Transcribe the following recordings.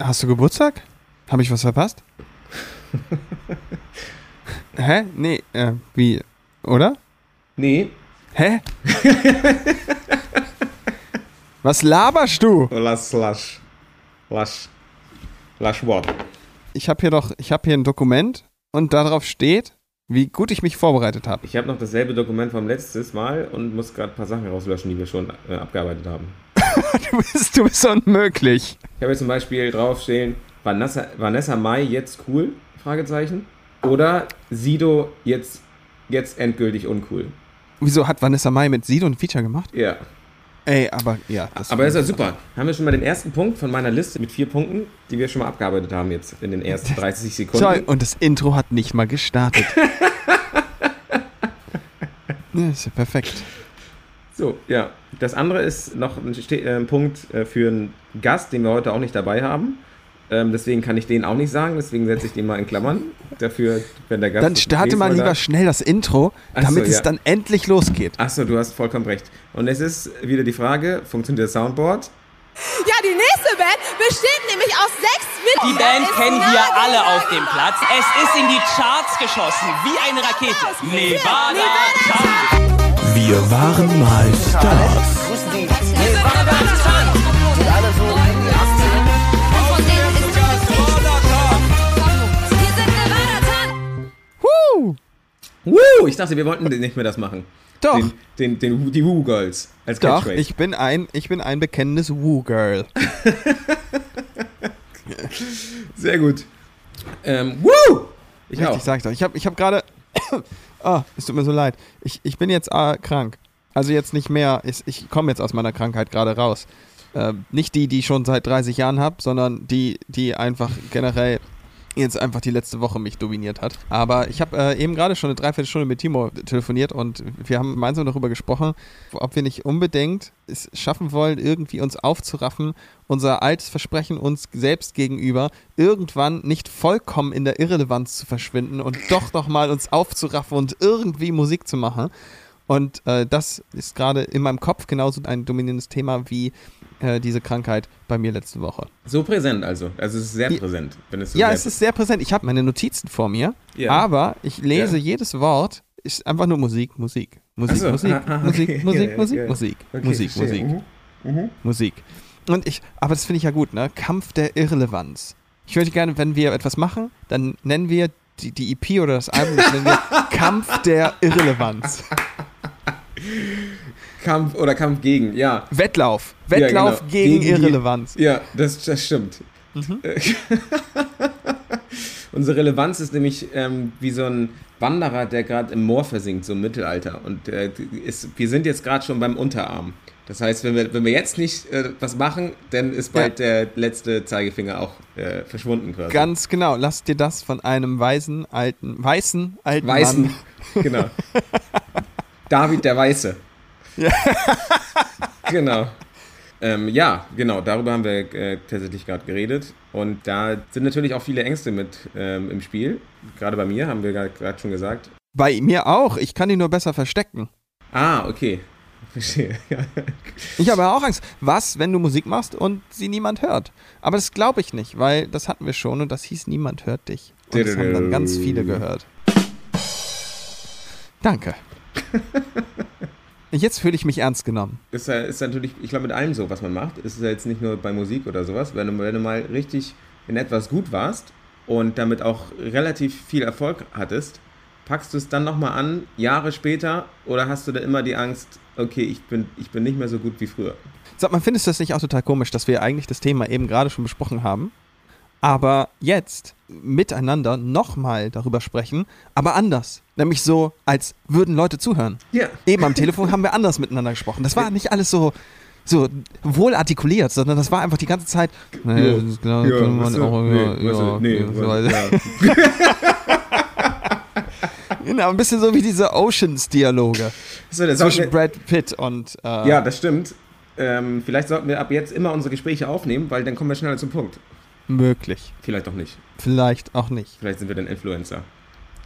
Hast du Geburtstag? Habe ich was verpasst? Hä? Nee, äh, wie? Oder? Nee. Hä? was laberst du? Lass, lasch. Lasch. Lasch what? Ich habe hier doch, ich habe hier ein Dokument und darauf steht, wie gut ich mich vorbereitet habe. Ich habe noch dasselbe Dokument vom letztes Mal und muss gerade ein paar Sachen rauslöschen, die wir schon äh, abgearbeitet haben. du, bist, du bist unmöglich. Ich habe jetzt zum Beispiel draufstehen, Vanessa, Vanessa Mai jetzt cool? Fragezeichen. Oder Sido jetzt, jetzt endgültig uncool. Wieso hat Vanessa Mai mit Sido ein Feature gemacht? Ja. Ey, aber ja. Aber ist ja super. Haben wir schon mal den ersten Punkt von meiner Liste mit vier Punkten, die wir schon mal abgearbeitet haben jetzt in den ersten 30 Sekunden. Toll, und das Intro hat nicht mal gestartet. ja, ist ja perfekt. So, ja. Das andere ist noch ein, äh, ein Punkt äh, für einen Gast, den wir heute auch nicht dabei haben. Ähm, deswegen kann ich den auch nicht sagen, deswegen setze ich den mal in Klammern. Dafür, wenn der Gast. Dann starte mal lieber da. schnell das Intro, damit so, es ja. dann endlich losgeht. Achso, du hast vollkommen recht. Und es ist wieder die Frage: funktioniert das Soundboard? Ja, die nächste Band besteht nämlich aus sechs Mitgliedern. Die Band kennen wir alle auf dem Platz. Es ist in die Charts geschossen, wie eine Rakete. Nevada, Nevada Wir waren mal Stars. Woo! Ich dachte, wir wollten nicht mehr das machen. Doch. Den, den, den, die Woo Girls als Doch, ich bin ein, ich bin ein bekennendes Woo Girl. Sehr gut. Ähm, Woo! Ich Richtig, auch. sag ich doch. Ich habe ich hab gerade. oh, es tut mir so leid. Ich, ich bin jetzt äh, krank. Also jetzt nicht mehr. Ich, ich komme jetzt aus meiner Krankheit gerade raus. Äh, nicht die, die ich schon seit 30 Jahren habe, sondern die, die einfach generell jetzt einfach die letzte Woche mich dominiert hat. Aber ich habe äh, eben gerade schon eine Dreiviertelstunde mit Timo telefoniert und wir haben gemeinsam darüber gesprochen, ob wir nicht unbedingt es schaffen wollen, irgendwie uns aufzuraffen, unser altes Versprechen uns selbst gegenüber irgendwann nicht vollkommen in der Irrelevanz zu verschwinden und doch nochmal uns aufzuraffen und irgendwie Musik zu machen. Und äh, das ist gerade in meinem Kopf genauso ein dominierendes Thema wie äh, diese Krankheit bei mir letzte Woche. So präsent also. Also es ist sehr präsent. Wenn es so ja, es ist sehr präsent. Ich habe meine Notizen vor mir, ja. aber ich lese ja. jedes Wort. Ist einfach nur Musik, Musik, Musik, so. Musik, ah, ah, Musik, okay. Musik, ja, Musik, Musik, okay, Musik, Musik, mhm. Mhm. Musik. Und ich, aber das finde ich ja gut, ne? Kampf der Irrelevanz. Ich würde gerne, wenn wir etwas machen, dann nennen wir die, die EP oder das Album, das nennen wir Kampf der Irrelevanz. Kampf oder Kampf gegen, ja. Wettlauf. Wettlauf ja, genau. gegen, gegen, Irrelevanz. Die, ja, das, das stimmt. Mhm. Unsere Relevanz ist nämlich ähm, wie so ein Wanderer, der gerade im Moor versinkt, so im Mittelalter. Und äh, ist, wir sind jetzt gerade schon beim Unterarm. Das heißt, wenn wir, wenn wir jetzt nicht äh, was machen, dann ist bald ja. der letzte Zeigefinger auch äh, verschwunden quasi. Ganz genau. Lass dir das von einem weisen, alten, weißen, alten Weißen, Mann. genau. David der Weiße. Ja. genau. Ähm, ja, genau, darüber haben wir äh, tatsächlich gerade geredet. Und da sind natürlich auch viele Ängste mit ähm, im Spiel. Gerade bei mir, haben wir gerade schon gesagt. Bei mir auch. Ich kann die nur besser verstecken. Ah, okay. Verstehe. ich habe auch Angst. Was, wenn du Musik machst und sie niemand hört? Aber das glaube ich nicht, weil das hatten wir schon und das hieß Niemand hört dich. Und das haben dann ganz viele gehört. Danke. Jetzt fühle ich mich ernst genommen. Ist, ist natürlich, ich glaube, mit allem so, was man macht. Ist ja jetzt nicht nur bei Musik oder sowas. Wenn du, wenn du mal richtig in etwas gut warst und damit auch relativ viel Erfolg hattest, packst du es dann nochmal an, Jahre später, oder hast du da immer die Angst, okay, ich bin, ich bin nicht mehr so gut wie früher? Sag mal, findest du das nicht auch total komisch, dass wir eigentlich das Thema eben gerade schon besprochen haben? Aber jetzt miteinander nochmal darüber sprechen, aber anders. Nämlich so, als würden Leute zuhören. Ja. Eben am Telefon haben wir anders miteinander gesprochen. Das war nicht alles so, so wohl artikuliert, sondern das war einfach die ganze Zeit. Nee, genau, ja, man auch, ja, nee, Genau, ein bisschen so wie diese Oceans-Dialoge. So, zwischen Brad Pitt und. Äh, ja, das stimmt. Ähm, vielleicht sollten wir ab jetzt immer unsere Gespräche aufnehmen, weil dann kommen wir schneller zum Punkt. Möglich. Vielleicht auch nicht. Vielleicht auch nicht. Vielleicht sind wir dann Influencer.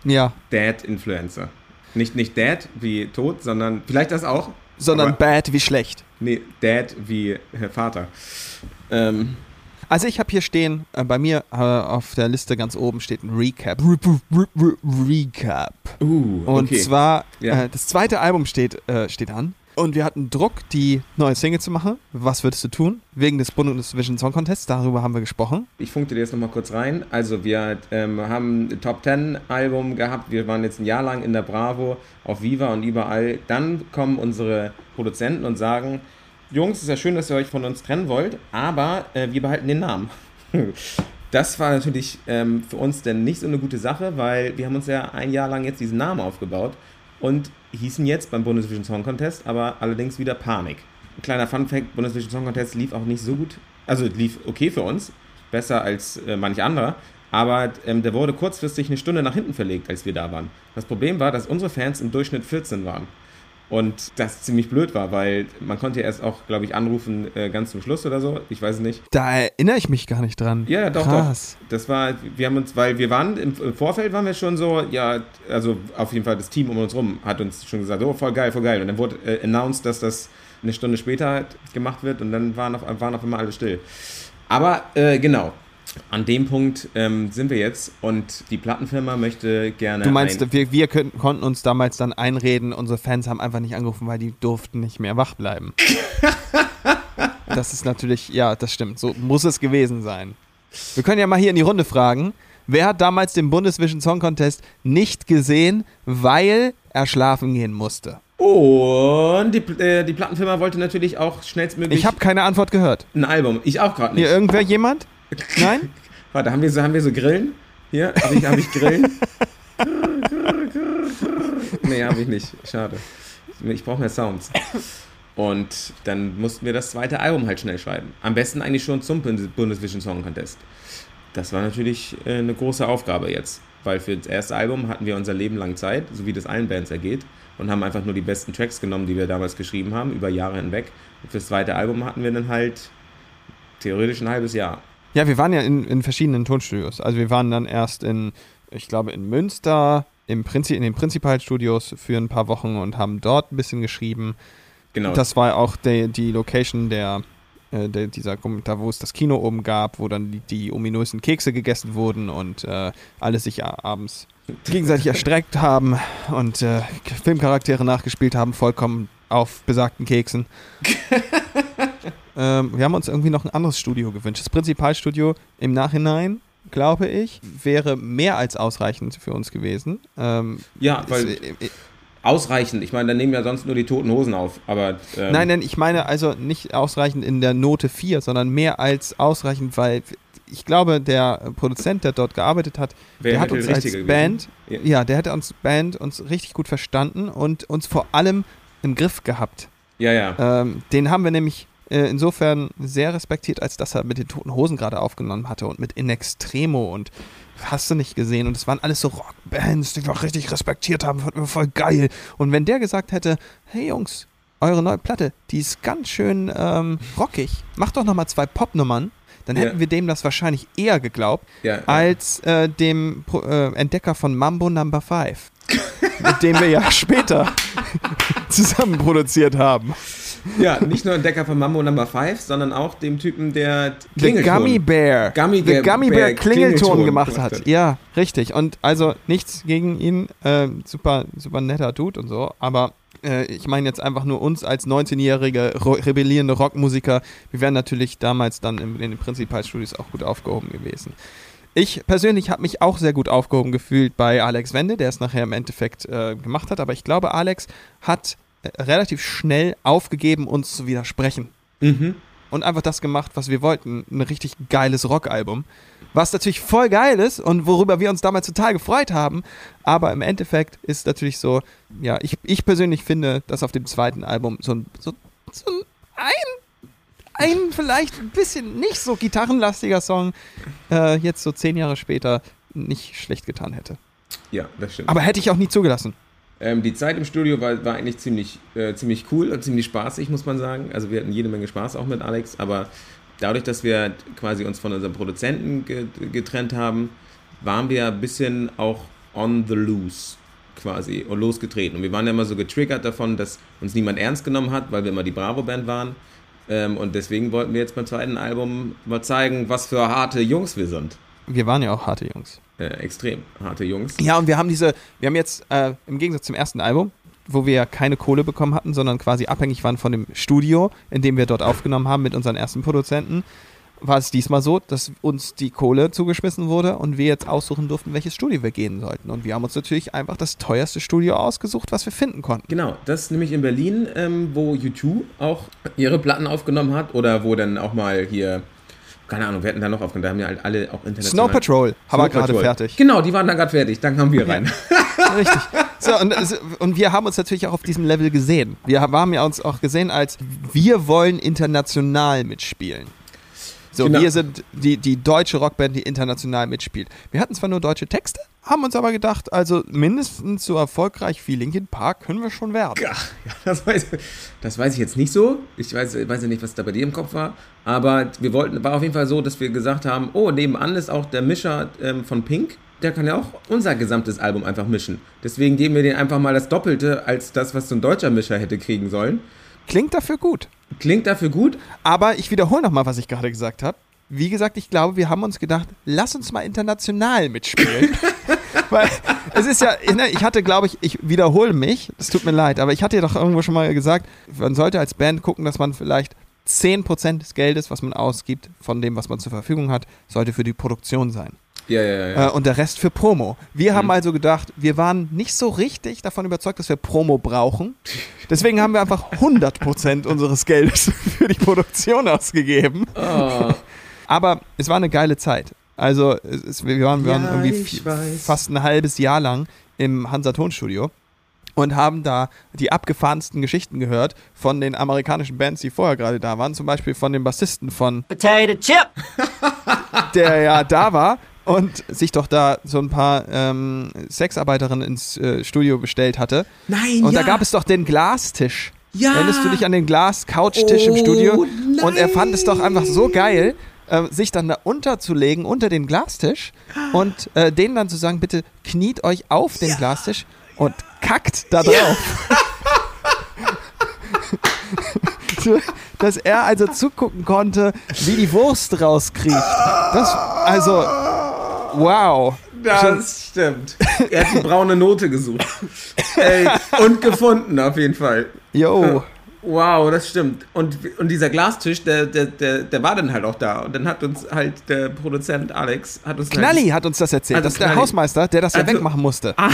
Ja. Dad-Influencer. Nicht, nicht Dad wie tot, sondern vielleicht das auch. Sondern Aber- bad wie schlecht. Nee, Dad wie äh, Vater. Ähm, Also ich habe hier stehen, äh, bei mir äh, auf der Liste ganz oben steht ein Recap. Re Re Re Recap. uh, Und okay. zwar, Ja. äh, das zweite Album steht, äh, steht an. Und wir hatten Druck, die neue Single zu machen. Was würdest du tun? Wegen des Bundesvision Song Contests, darüber haben wir gesprochen. Ich funkte dir jetzt nochmal kurz rein. Also wir ähm, haben ein Top 10 Album gehabt. Wir waren jetzt ein Jahr lang in der Bravo, auf Viva und überall. Dann kommen unsere Produzenten und sagen, Jungs, ist ja schön, dass ihr euch von uns trennen wollt, aber äh, wir behalten den Namen. Das war natürlich ähm, für uns denn nicht so eine gute Sache, weil wir haben uns ja ein Jahr lang jetzt diesen Namen aufgebaut und hießen jetzt beim Bundesvision Song Contest, aber allerdings wieder Panik. Ein kleiner Fun-Fact: Bundesvision Song Contest lief auch nicht so gut. Also lief okay für uns, besser als äh, manch anderer. Aber ähm, der wurde kurzfristig eine Stunde nach hinten verlegt, als wir da waren. Das Problem war, dass unsere Fans im Durchschnitt 14 waren. Und das ziemlich blöd war, weil man konnte ja erst auch, glaube ich, anrufen äh, ganz zum Schluss oder so. Ich weiß es nicht. Da erinnere ich mich gar nicht dran. Ja, ja, doch, Krass. doch. Das war, wir haben uns, weil wir waren im, im Vorfeld waren wir schon so, ja, also auf jeden Fall das Team um uns rum hat uns schon gesagt, oh, voll geil, voll geil. Und dann wurde äh, announced, dass das eine Stunde später gemacht wird und dann waren auf, waren auf einmal alle still. Aber äh, genau, an dem Punkt ähm, sind wir jetzt und die Plattenfirma möchte gerne. Du meinst, ein, wir, wir können, konnten uns damals dann einreden, unsere Fans haben einfach nicht angerufen, weil die durften nicht mehr wach bleiben. das ist natürlich, ja, das stimmt. So muss es gewesen sein. Wir können ja mal hier in die Runde fragen, wer hat damals den Bundesvision Song Contest nicht gesehen, weil er schlafen gehen musste? und die, äh, die Plattenfirma wollte natürlich auch schnellstmöglich Ich habe keine Antwort gehört. ein Album. Ich auch gerade nicht. Hier irgendwer jemand? Nein? Warte, haben wir so, haben wir so Grillen? Hier, habe ich, hab ich Grillen? nee, habe ich nicht. Schade. Ich brauche mehr Sounds. Und dann mussten wir das zweite Album halt schnell schreiben. Am besten eigentlich schon zum Bundes- Bundesvision Song Contest. Das war natürlich äh, eine große Aufgabe jetzt, weil für das erste Album hatten wir unser Leben lang Zeit, so wie das allen Bands ergeht, und haben einfach nur die besten Tracks genommen, die wir damals geschrieben haben, über Jahre hinweg. Und für das zweite Album hatten wir dann halt theoretisch ein halbes Jahr. Ja, wir waren ja in, in verschiedenen Tonstudios. Also wir waren dann erst in, ich glaube, in Münster, im Prinzi in den Prinzipalstudios für ein paar Wochen und haben dort ein bisschen geschrieben. Genau. Das war auch die, die Location der, äh, der, dieser, da wo es das Kino oben gab, wo dann die, die ominösen Kekse gegessen wurden und äh, alle sich abends gegenseitig erstreckt haben und äh, Filmcharaktere nachgespielt haben, vollkommen auf besagten Keksen. ähm, wir haben uns irgendwie noch ein anderes Studio gewünscht. Das Prinzipalstudio im Nachhinein, glaube ich, wäre mehr als ausreichend für uns gewesen. Ähm, ja, weil ist, äh, äh, ausreichend. Ich meine, dann nehmen ja sonst nur die toten Hosen auf. Aber ähm, Nein, nein, ich meine also nicht ausreichend in der Note 4, sondern mehr als ausreichend, weil ich glaube, der Produzent, der dort gearbeitet hat, Wäre der hat uns als Band, gewesen. ja, der hätte uns Band uns richtig gut verstanden und uns vor allem im Griff gehabt. Ja, ja. Ähm, den haben wir nämlich äh, insofern sehr respektiert, als dass er mit den Toten Hosen gerade aufgenommen hatte und mit In Extremo und hast du nicht gesehen und es waren alles so Rockbands, die wir richtig respektiert haben, fanden wir voll geil. Und wenn der gesagt hätte, hey Jungs, eure neue Platte, die ist ganz schön ähm, rockig, macht doch nochmal zwei Popnummern, dann Ja. hätten wir dem das wahrscheinlich eher geglaubt, ja, ja. als äh, dem äh, Entdecker von Mambo Number 5, mit dem wir ja später zusammen produziert haben. Ja, nicht nur Entdecker von Mambo Number 5, sondern auch dem Typen, der The Klingelton- Gummy Bear. Gummy The Gummy Bear Bear Klingelton Klingelton gemacht gemacht hat. hat. Ja, richtig. Und also nichts gegen ihn. ähm, super, super netter Dude und so. Aber äh, ich meine jetzt einfach nur uns als 19-jährige ro rebellierende Rockmusiker. Wir wären natürlich damals dann in, in den Prinzipalstudios auch gut aufgehoben gewesen. Ich persönlich habe mich auch sehr gut aufgehoben gefühlt bei Alex Wende, der es nachher im Endeffekt äh, gemacht hat. Aber ich glaube, Alex hat äh, relativ schnell aufgegeben, uns zu widersprechen Mhm. und einfach das gemacht, was wir wollten. Ein richtig geiles Rockalbum. Was natürlich voll geil ist und worüber wir uns damals total gefreut haben. Aber im Endeffekt ist natürlich so, ja, ich, ich persönlich finde, dass auf dem zweiten Album so ein, so, so ein, ein vielleicht ein bisschen nicht so gitarrenlastiger Song äh, jetzt so zehn Jahre später nicht schlecht getan hätte. Ja, das stimmt. Aber hätte ich auch nie zugelassen. Ähm, die Zeit im Studio war, war eigentlich ziemlich, äh, ziemlich cool und ziemlich spaßig, muss man sagen. Also wir hatten jede Menge Spaß auch mit Alex, aber dadurch, dass wir quasi uns von unserem Produzenten ge getrennt haben, waren wir ein bisschen auch on the loose quasi und losgetreten. Und wir waren ja immer so getriggert davon, dass uns niemand ernst genommen hat, weil wir immer die Bravo-Band waren. Ähm, und deswegen wollten wir jetzt beim zweiten Album mal zeigen, was für harte Jungs wir sind. Wir waren ja auch harte Jungs. Äh, extrem harte Jungs. Ja, und wir haben diese, wir haben jetzt äh, im Gegensatz zum ersten Album, wo wir ja keine Kohle bekommen hatten, sondern quasi abhängig waren von dem Studio, in dem wir dort aufgenommen haben mit unseren ersten Produzenten, war es diesmal so, dass uns die Kohle zugeschmissen wurde und wir jetzt aussuchen durften, welches Studio wir gehen sollten. Und wir haben uns natürlich einfach das teuerste Studio ausgesucht, was wir finden konnten. Genau, das ist nämlich in Berlin, ähm, wo U2 auch ihre Platten aufgenommen hat oder wo dann auch mal hier, keine Ahnung, wir hatten da noch aufgenommen, da haben ja halt alle auch international. Snow Patrol haben wir gerade fertig. Genau, die waren da gerade fertig, dann kamen wir rein. Richtig. So, und, und wir haben uns natürlich auch auf diesem Level gesehen. Wir haben ja uns auch gesehen als, wir wollen international mitspielen. So, Genau. wir sind die, die deutsche Rockband, die international mitspielt. Wir hatten zwar nur deutsche Texte, haben uns aber gedacht, also mindestens so erfolgreich wie Linkin Park können wir schon werden. Ja, das weiß, das weiß ich jetzt nicht so. Ich weiß, weiß ja nicht, was da bei dir im Kopf war. Aber wir wollten, war auf jeden Fall so, dass wir gesagt haben, oh, nebenan ist auch der Mischer ähm, von Pink. Der kann ja auch unser gesamtes Album einfach mischen. Deswegen geben wir den einfach mal das Doppelte als das, was so ein deutscher Mischer hätte kriegen sollen. Klingt dafür gut. Klingt dafür gut. Aber ich wiederhole nochmal, was ich gerade gesagt habe. Wie gesagt, ich glaube, wir haben uns gedacht, lass uns mal international mitspielen. Weil es ist ja, ne, ich hatte, glaube ich, ich wiederhole mich, es tut mir leid, aber ich hatte ja doch irgendwo schon mal gesagt, man sollte als Band gucken, dass man vielleicht 10% des Geldes, was man ausgibt, von dem, was man zur Verfügung hat, sollte für die Produktion sein. Ja, ja, ja. Äh, und der Rest für Promo. Wir haben also gedacht, wir waren nicht so richtig davon überzeugt, dass wir Promo brauchen. Deswegen haben wir einfach 100% unseres Geldes für die Produktion ausgegeben. Oh, Aber es war eine geile Zeit. Also es, wir waren, wir waren Ja, irgendwie fast ein halbes Jahr lang im Hansa Tonstudio und haben da die abgefahrensten Geschichten gehört von den amerikanischen Bands, die vorher gerade da waren. Zum Beispiel von dem Bassisten von Potato chip. der ja da war und sich doch da so ein paar ähm, Sexarbeiterinnen ins äh, Studio bestellt hatte. Nein, Und ja. da gab es doch den Glastisch. Ja. Erinnerst du dich an den Glas-Couchtisch im Oh, Studio? nein. Und er fand es doch einfach so geil, äh, sich dann da unterzulegen unter den Glastisch und äh, denen dann zu sagen, bitte kniet euch auf den Glastisch und kackt da drauf. So, Dass er also zugucken konnte, wie die Wurst rauskriecht. Das, also, wow. Das stimmt. Er hat die braune Note gesucht. Ey, und gefunden, auf jeden Fall. Yo. Wow, das stimmt. Und, und dieser Glastisch, der, der, der, der war dann halt auch da. Und dann hat uns halt der Produzent Alex, hat uns Knalli hat uns das erzählt. Also das ist der. Hausmeister, der das ja Also- wegmachen musste.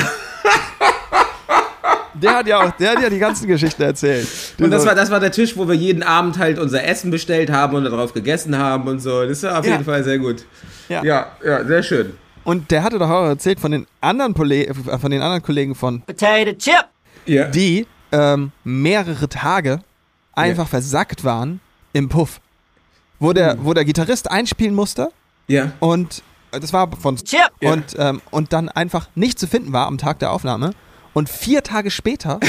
Der hat ja auch, der hat ja die ganzen Geschichten erzählt. Und das Dieser- war, das war der Tisch, wo wir jeden Abend halt unser Essen bestellt haben und darauf gegessen haben und so. Das war auf Ja. jeden Fall sehr gut. Ja. ja, ja sehr schön. Und der hatte doch auch erzählt von den anderen, Pole äh, von den anderen Kollegen von, Potato chip. Ja. die ähm, mehrere Tage einfach versackt waren im Puff. Wo der, wo der Gitarrist einspielen musste ja. und äh, das war von Chip. Und, ähm, und dann einfach nicht zu finden war am Tag der Aufnahme und vier Tage später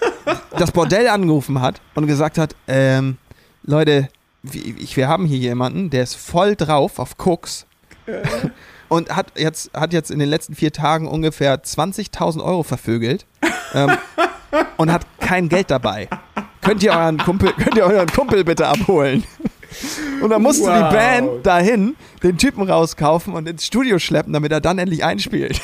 das Bordell angerufen hat und gesagt hat, ähm, Leute, wir haben hier jemanden, der ist voll drauf auf Koks und hat jetzt, hat jetzt in den letzten vier Tagen ungefähr 20.000 Euro vervögelt ähm, und hat kein Geld dabei. Könnt ihr euren Kumpel, könnt ihr euren Kumpel bitte abholen? Und dann musste Wow. die Band dahin den Typen rauskaufen und ins Studio schleppen, damit er dann endlich einspielt.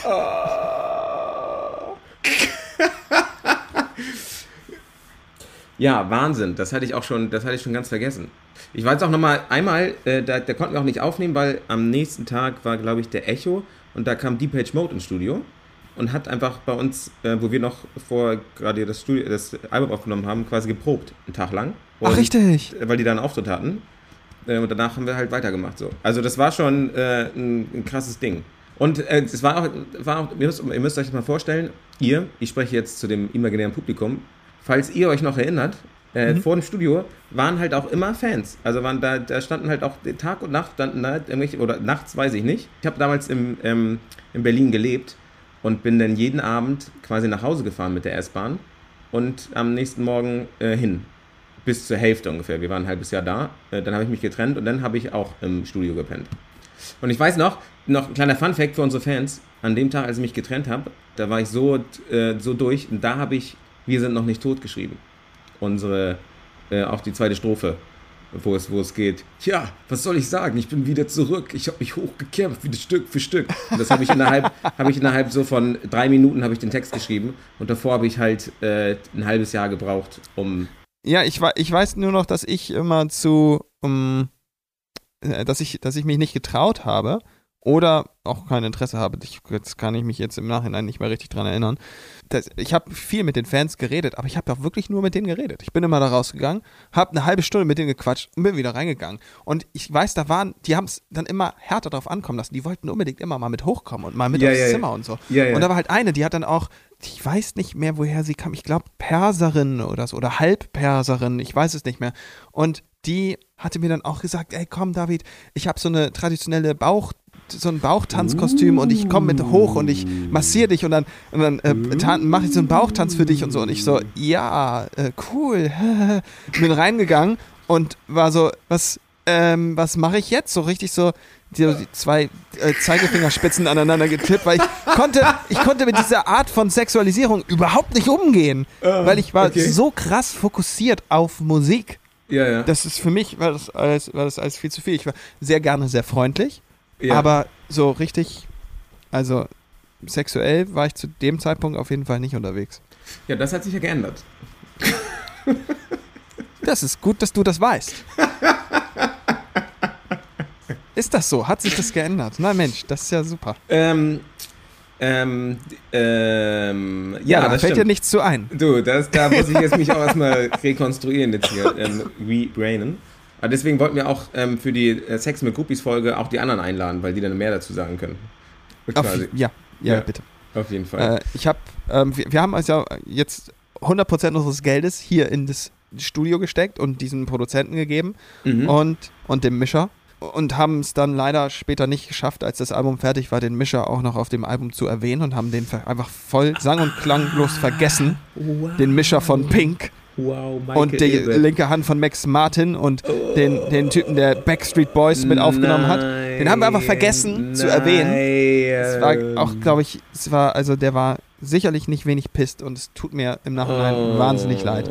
Ja, Wahnsinn. Das hatte ich auch schon, das hatte ich schon ganz vergessen. Ich weiß auch noch mal einmal, äh, da, da konnten wir auch nicht aufnehmen, weil am nächsten Tag war, glaube ich, der Echo und da kam Deep Page Mode ins Studio und hat einfach bei uns, äh, wo wir noch vor gerade das Studio, das Album aufgenommen haben, quasi geprobt, einen Tag lang. Ach, Und- richtig. weil die da einen Auftritt hatten. Äh, Und danach haben wir halt weitergemacht. So. Also das war schon äh, ein, ein krasses Ding. Und äh, es war auch, war auch ihr, müsst, ihr müsst euch das mal vorstellen, ihr, ich spreche jetzt zu dem imaginären Publikum, falls ihr euch noch erinnert, äh, vor dem Studio waren halt auch immer Fans. Also waren da, da standen halt auch Tag und Nacht, standen da irgendwelche, oder nachts weiß ich nicht. Ich habe damals im, ähm, in Berlin gelebt und bin dann jeden Abend quasi nach Hause gefahren mit der S-Bahn und am nächsten Morgen äh, hin bis zur Hälfte ungefähr. Wir waren ein halbes Jahr da. Äh, dann habe ich mich getrennt und dann habe ich auch im Studio gepennt. Und ich weiß noch, noch ein kleiner Fun-Fact für unsere Fans. An dem Tag, als ich mich getrennt habe, da war ich so, äh, so durch und da habe ich Wir sind noch nicht tot geschrieben. Unsere, äh, auch die zweite Strophe, wo es, wo es geht. Tja, was soll ich sagen? Ich bin wieder zurück. Ich habe mich hochgekämpft, wieder Stück für Stück. Und das habe ich innerhalb, habe ich innerhalb so von drei Minuten habe ich den Text geschrieben. Und davor habe ich halt äh, ein halbes Jahr gebraucht, um Ja, ich, ich weiß nur noch, dass ich immer zu, um, äh, dass ich, dass ich mich nicht getraut habe oder auch kein Interesse habe. Ich, jetzt kann ich mich jetzt im Nachhinein nicht mehr richtig dran erinnern. Das, ich habe viel mit den Fans geredet, aber ich habe auch wirklich nur mit denen geredet. Ich bin immer da rausgegangen, habe eine halbe Stunde mit denen gequatscht und bin wieder reingegangen. Und ich weiß, da waren, die haben es dann immer härter drauf ankommen lassen. Die wollten unbedingt immer mal mit hochkommen und mal mit Ja, aufs ja, ja. Zimmer und so. Ja, ja. Und da war halt eine, die hat dann auch, ich weiß nicht mehr, woher sie kam. Ich glaube, Perserin oder so, oder Halbperserin, ich weiß es nicht mehr. Und die hatte mir dann auch gesagt, ey, komm, David, ich habe so eine traditionelle Bauch, so ein Bauchtanzkostüm und ich komme mit hoch und ich massiere dich und dann, und dann äh, mache ich so einen Bauchtanz für dich und so. Und ich so, ja, äh, cool. Bin reingegangen und war so, was, ähm, was mache ich jetzt? So richtig so, die, die zwei äh, Zeigefingerspitzen aneinander getippt, weil ich konnte, ich konnte mit dieser Art von Sexualisierung überhaupt nicht umgehen, weil ich war okay. so krass fokussiert auf Musik. Ja, ja. Das ist für mich, war das alles, war das alles viel zu viel. Ich war sehr gerne sehr freundlich, ja. aber so richtig, also sexuell war ich zu dem Zeitpunkt auf jeden Fall nicht unterwegs. ja, das hat sich ja geändert. Das ist gut, dass du das weißt. Ist das so? Hat sich das geändert? Na Mensch, das ist ja super. Ähm, ähm, ähm, ja, da das fällt dir stimmt. nichts zu ein. Du, das, da muss ich jetzt mich auch erstmal rekonstruieren, jetzt hier, ähm, rebrainen. Aber deswegen wollten wir auch ähm, für die äh, Sex mit Groupies Folge auch die anderen einladen, weil die dann mehr dazu sagen können. Auf, ja, ja, Ja. bitte. Auf jeden Fall. Äh, ich habe, ähm, wir, wir haben also jetzt 100% unseres Geldes hier in das Studio gesteckt und diesen Produzenten gegeben Mhm. und, und dem Mischer und haben es dann leider später nicht geschafft, als das Album fertig war, den Mischer auch noch auf dem Album zu erwähnen und haben den einfach voll sang- und klanglos vergessen. wow, Den Mischer von Pink wow, Michael und die Ebert. linke Hand von Max Martin und den, den Typen, der Backstreet Boys mit aufgenommen hat. Den haben wir einfach vergessen zu erwähnen. Es war auch, glaube ich, es war, also der war sicherlich nicht wenig pisst und es tut mir im Nachhinein Oh. wahnsinnig leid.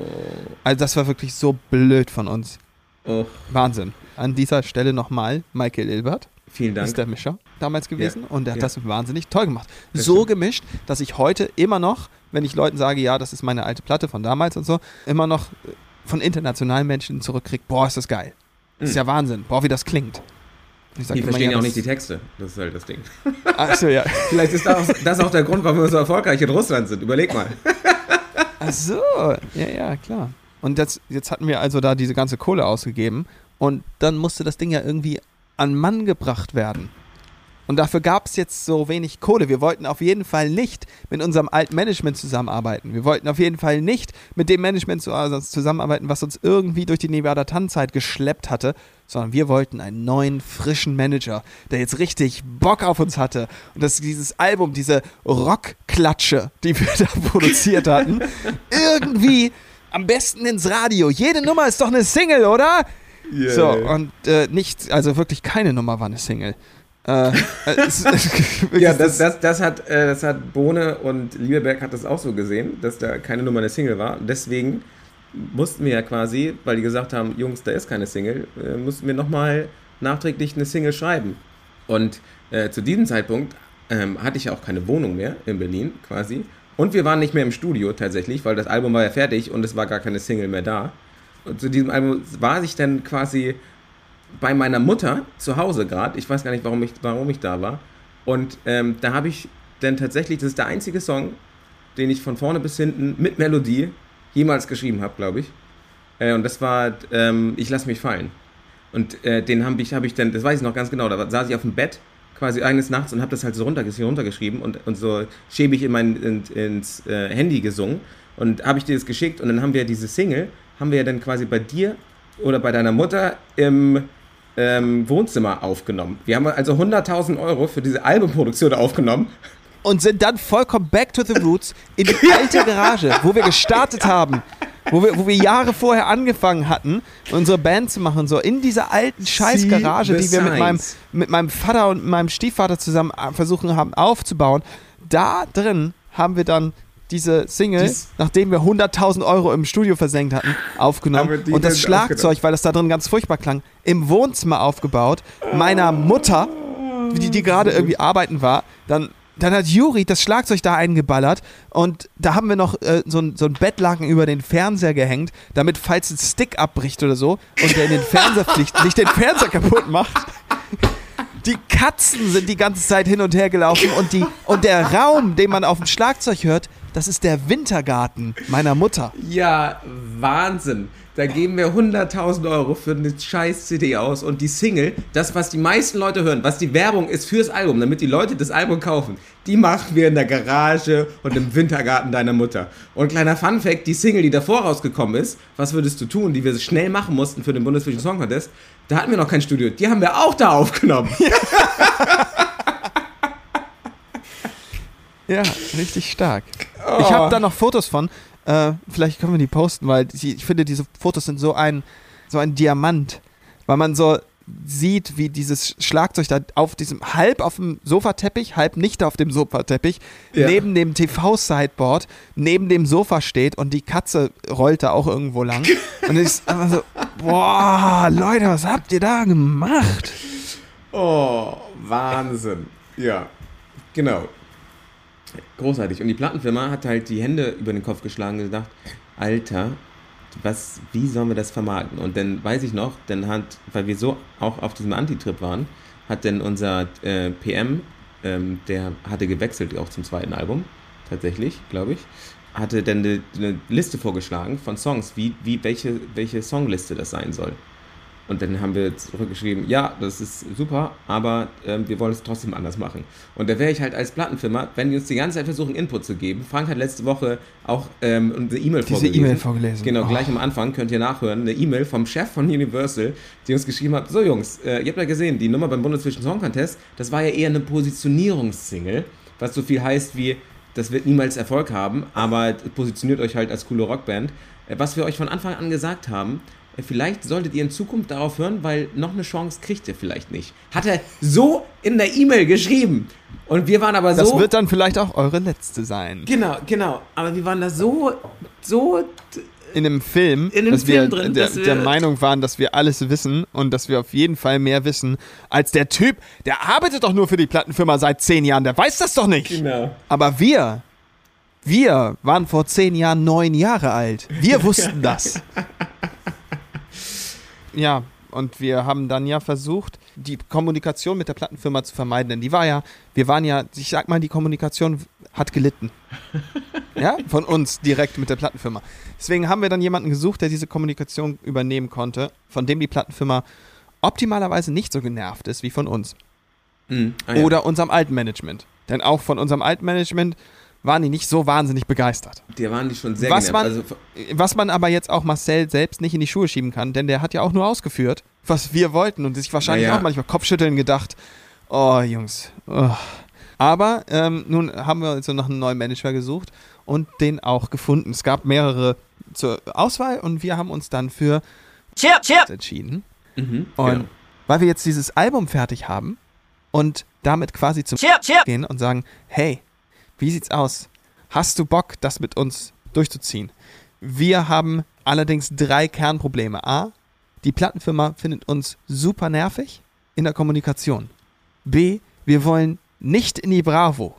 Also das war wirklich so blöd von uns. Oh, Wahnsinn. An dieser Stelle nochmal Michael Ilbert vielen Dank. ist der Mischer damals gewesen und der hat Ja. das wahnsinnig toll gemacht. Das so stimmt. gemischt, dass ich heute immer noch, wenn ich Leuten sage, ja, das ist meine alte Platte von damals und so, immer noch äh, von internationalen Menschen zurückkriege, boah, ist das geil. Das ist Mhm. ja Wahnsinn. Boah, wie das klingt. Ich sag Die verstehen ja auch nicht die Texte. Das ist halt das Ding. Achso, ja. Vielleicht ist das, das auch der Grund, warum wir so erfolgreich in Russland sind. Überleg mal. Ach so, ja, ja, klar. Und jetzt, jetzt hatten wir also da diese ganze Kohle ausgegeben und dann musste das Ding ja irgendwie an Mann gebracht werden. Und dafür gab es jetzt so wenig Kohle. Wir wollten auf jeden Fall nicht mit unserem alten Management zusammenarbeiten. Wir wollten auf jeden Fall nicht mit dem Management also zusammenarbeiten, was uns irgendwie durch die Nevada Tannenzeit geschleppt hatte, sondern wir wollten einen neuen, frischen Manager, der jetzt richtig Bock auf uns hatte. Und dass dieses Album, diese Rockklatsche, die wir da produziert hatten, irgendwie am besten ins Radio. Jede Nummer ist doch eine Single, oder? So, und äh, nicht, also wirklich keine Nummer war eine Single. Äh, äh, es- Ja, das, das, das, hat, äh, das hat Bohne und Lieberberg hat das auch so gesehen, dass da keine Nummer eine Single war. Deswegen mussten wir ja quasi, weil die gesagt haben, Jungs, da ist keine Single, äh, mussten wir nochmal nachträglich eine Single schreiben. Und zu diesem Zeitpunkt ähm, hatte ich ja auch keine Wohnung mehr in Berlin quasi. Und wir waren nicht mehr im Studio tatsächlich, weil das Album war ja fertig und es war gar keine Single mehr da. Und zu diesem Album war ich dann quasi bei meiner Mutter zu Hause gerade. Ich weiß gar nicht, warum ich, warum ich da war. Und ähm, da habe ich dann tatsächlich, das ist der einzige Song, den ich von vorne bis hinten mit Melodie jemals geschrieben habe, glaube ich. Äh, und das war ähm, Ich lass mich fallen. Und äh, den habe ich, hab ich dann, das weiß ich noch ganz genau, da saß ich auf dem Bett quasi eines Nachts und habe das halt so runterges runtergeschrieben und, und so schäbig in mein, in, ins äh, Handy gesungen. Und habe ich dir das geschickt und dann haben wir diese Single, haben wir ja dann quasi bei dir oder bei deiner Mutter im ähm, Wohnzimmer aufgenommen. Wir haben also 100.000 Euro für diese Albumproduktion aufgenommen. und sind dann vollkommen back to the roots in die alte Garage, wo wir gestartet haben. wo wir, wo wir Jahre vorher angefangen hatten, unsere Band zu machen, so in dieser alten Scheißgarage, die wir mit meinem, mit meinem Vater und meinem Stiefvater zusammen äh, versuchen haben aufzubauen. Da drin haben wir dann diese Single, Dies- nachdem wir 100.000 Euro im Studio versenkt hatten, aufgenommen. Und das Schlagzeug, weil das da drin ganz furchtbar klang, im Wohnzimmer aufgebaut, meiner Mutter, die, die gerade irgendwie arbeiten war, dann dann hat Juri das Schlagzeug da eingeballert und da haben wir noch äh, so, ein, so ein Bettlaken über den Fernseher gehängt, damit, falls ein Stick abbricht oder so und der in den Fernseher fliegt, nicht den Fernseher kaputt macht. Die Katzen sind die ganze Zeit hin und her gelaufen und, die, und der Raum, den man auf dem Schlagzeug hört, das ist der Wintergarten meiner Mutter. Ja, Wahnsinn. Da geben wir 100.000 Euro für eine scheiß CD aus und die Single, das, was die meisten Leute hören, was die Werbung ist fürs Album, damit die Leute das Album kaufen, die machen wir in der Garage und im Wintergarten deiner Mutter. Und kleiner Funfact, die Single, die davor rausgekommen ist, was würdest du tun, die wir schnell machen mussten für den Bundesvision Song Contest, da hatten wir noch kein Studio, die haben wir auch da aufgenommen. Ja, richtig stark. Ich habe da noch Fotos von. Äh, vielleicht können wir die posten, weil die, ich finde, diese Fotos sind so ein, so ein Diamant. Weil man so sieht, wie dieses Schlagzeug da auf diesem, halb auf dem Sofateppich, halb nicht auf dem Sofateppich, Ja. neben dem TV-Sideboard, neben dem Sofa steht und die Katze rollt da auch irgendwo lang. und es ist einfach so, boah, Leute, was habt ihr da gemacht? Oh, Wahnsinn. Ja, genau. Großartig. Und die Plattenfirma hat halt die Hände über den Kopf geschlagen und gedacht, Alter, was, wie sollen wir das vermarkten? Und dann weiß ich noch, dann hat, weil wir so auch auf diesem Antitrip waren, hat dann unser äh, PM, ähm, der hatte gewechselt auch zum zweiten Album, tatsächlich, glaube ich, hatte dann eine, eine Liste vorgeschlagen von Songs, wie, wie welche, welche Songliste das sein soll. Und dann haben wir zurückgeschrieben, ja, das ist super, aber ähm, wir wollen es trotzdem anders machen. Und da wäre ich halt als Plattenfirma, wenn die uns die ganze Zeit versuchen, Input zu geben. Frank hat letzte Woche auch ähm, unsere E-Mail Diese vorgelesen. E-Mail vorgelesen. Genau, Oh. gleich am Anfang könnt ihr nachhören. Eine E-Mail vom Chef von Universal, die uns geschrieben hat, so Jungs, äh, ihr habt ja gesehen, die Nummer beim Bundesvision Song Contest, das war ja eher eine Positionierungssingle, was so viel heißt wie, das wird niemals Erfolg haben, aber positioniert euch halt als coole Rockband. Äh, Was wir euch von Anfang an gesagt haben, äh, vielleicht solltet ihr in Zukunft darauf hören, weil noch eine Chance kriegt ihr vielleicht nicht. Hat er so in der E-Mail geschrieben. Und wir waren aber Das so... wird dann vielleicht auch eure letzte sein. genau, genau. Aber wir waren da so, so in einem Film, In einem dass wir, Film drin, der, dass wir- der Meinung waren, dass wir alles wissen und dass wir auf jeden Fall mehr wissen als der Typ, der arbeitet doch nur für die Plattenfirma seit zehn Jahren, der weiß das doch nicht. Genau. Aber wir, wir waren vor zehn Jahren neun Jahre alt. Wir wussten das. Ja, und wir haben dann ja versucht, die Kommunikation mit der Plattenfirma zu vermeiden, denn die war ja, wir waren ja, ich sag mal, die Kommunikation hat gelitten. Ja, von uns direkt mit der Plattenfirma. Deswegen haben wir dann jemanden gesucht, der diese Kommunikation übernehmen konnte, von dem die Plattenfirma optimalerweise nicht so genervt ist wie von uns. Mhm. Ah, ja. Oder unserem alten Management. Denn auch von unserem alten Management waren die nicht so wahnsinnig begeistert. Der waren die schon sehr Was genervt. man- Also, Was man aber jetzt auch Marcel selbst nicht in die Schuhe schieben kann, denn der hat ja auch nur ausgeführt, was wir wollten und sich wahrscheinlich Naja. auch manchmal Kopfschütteln gedacht, oh Jungs. Oh. Aber ähm, nun haben wir also nach einem neuen Manager gesucht und den auch gefunden. Es gab mehrere zur Auswahl und wir haben uns dann für Chip, Chip. entschieden. mhm, Und genau. weil wir jetzt dieses Album fertig haben und damit quasi zum Chip, Chip. gehen und sagen, hey, wie sieht's aus? Hast du Bock, das mit uns durchzuziehen? Wir haben allerdings drei Kernprobleme. A, die Plattenfirma findet uns super nervig in der Kommunikation. B, wir wollen nicht in die Bravo.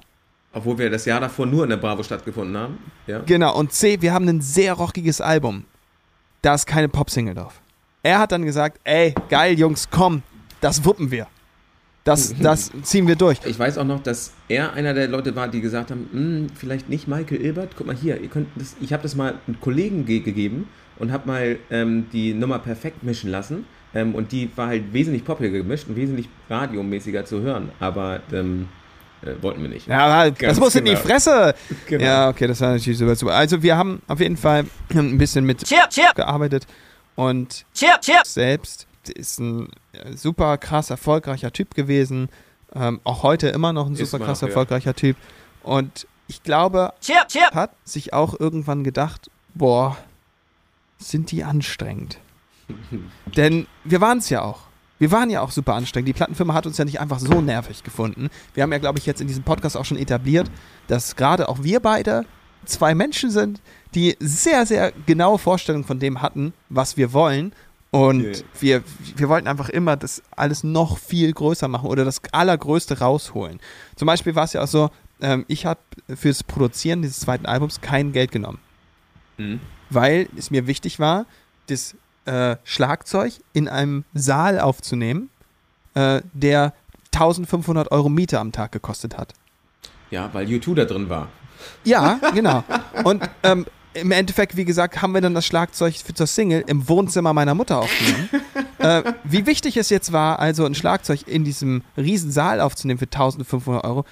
Obwohl wir das Jahr davor nur in der Bravo stattgefunden haben. Ja. Genau, und C, wir haben ein sehr rockiges Album. Da ist keine Popsingle drauf. Er hat dann gesagt, ey, geil, Jungs, komm, das wuppen wir. Das, das ziehen wir durch. Ich weiß auch noch, dass er einer der Leute war, die gesagt haben, "Hm, vielleicht nicht Michael Ilbert. Guck mal hier, ihr könnt das, ich habe das mal einem Kollegen ge gegeben und habe mal ähm, die Nummer perfekt mischen lassen. Ähm, und die war halt wesentlich poppiger gemischt und wesentlich radiomäßiger zu hören. Aber ähm, äh, wollten wir nicht. Ja, das Ganz muss in die genau. Fresse. Genau. Ja, okay, das war natürlich super, super. Also wir haben auf jeden Fall ein bisschen mit Chip, Chip. gearbeitet und Chip. selbst ist ein äh, super krass erfolgreicher Typ gewesen. Ähm, auch heute immer noch ein super krass noch, ja. erfolgreicher Typ. Und ich glaube, Chip, Chip. hat sich auch irgendwann gedacht, boah, sind die anstrengend. Denn wir waren es ja auch. Wir waren ja auch super anstrengend. Die Plattenfirma hat uns ja nicht einfach so nervig gefunden. Wir haben ja, glaube ich, jetzt in diesem Podcast auch schon etabliert, dass gerade auch wir beide zwei Menschen sind, die sehr, sehr genaue Vorstellungen von dem hatten, was wir wollen. Und Okay. wir, wir wollten einfach immer das alles noch viel größer machen oder das Allergrößte rausholen. Zum Beispiel war es ja auch so, ähm, ich habe fürs Produzieren dieses zweiten Albums kein Geld genommen Mhm. weil es mir wichtig war, das äh, Schlagzeug in einem Saal aufzunehmen, äh, der 1500 Euro Miete am Tag gekostet hat. Ja, weil U2 da drin war. Ja, genau. Und ähm, im Endeffekt, wie gesagt, haben wir dann das Schlagzeug für zur Single im Wohnzimmer meiner Mutter aufgenommen. äh, wie wichtig es jetzt war, also ein Schlagzeug in diesem riesen Saal aufzunehmen für 1500 Euro,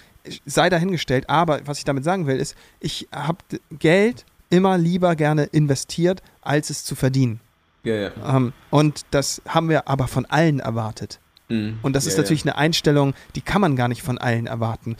sei dahingestellt. Aber was ich damit sagen will, ist, ich habe Geld immer lieber gerne investiert, als es zu verdienen. Ja, ja. Ähm, und das haben wir aber von allen erwartet. Mhm. Und das ist ja, natürlich eine Einstellung, die kann man gar nicht von allen erwarten.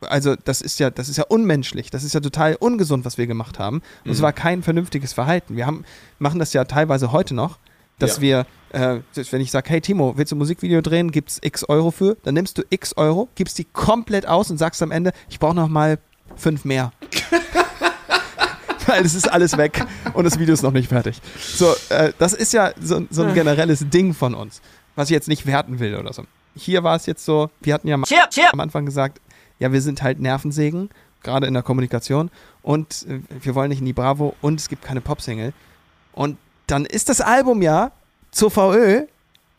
Also das ist ja, das ist ja unmenschlich, das ist ja total ungesund, was wir gemacht haben. Und es Mhm. war kein vernünftiges Verhalten. Wir haben, machen das ja teilweise heute noch, dass Ja. wir, äh, wenn ich sage, hey Timo, willst du ein Musikvideo drehen, gibt's x Euro für, dann nimmst du x Euro, gibst die komplett aus und sagst am Ende, ich brauche noch mal fünf mehr. Weil es ist alles weg und das Video ist noch nicht fertig. So, äh, das ist ja so, so ein generelles Ding von uns, was ich jetzt nicht werten will oder so. Hier war es jetzt so, wir hatten ja Chirp, chirp. am Anfang gesagt, ja, wir sind halt Nervensägen, gerade in der Kommunikation und äh, wir wollen nicht in die Bravo und es gibt keine Popsingle. Und dann ist das Album ja zur VÖ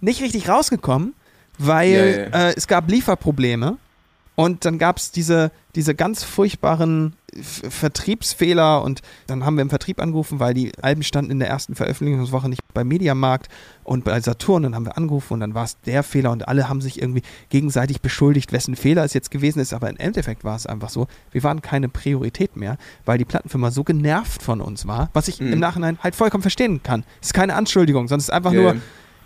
nicht richtig rausgekommen, weil ja, ja. Äh, es gab Lieferprobleme und dann gab es diese, diese ganz furchtbaren F Vertriebsfehler und dann haben wir im Vertrieb angerufen, weil die Alben standen in der ersten Veröffentlichungswoche nicht bei Mediamarkt und bei Saturn. Dann haben wir angerufen und dann war es der Fehler und alle haben sich irgendwie gegenseitig beschuldigt, wessen Fehler es jetzt gewesen ist. Aber im Endeffekt war es einfach so, wir waren keine Priorität mehr, weil die Plattenfirma so genervt von uns war, was ich Mhm. im Nachhinein halt vollkommen verstehen kann. Es ist keine Anschuldigung, sondern es ist einfach Ja, nur,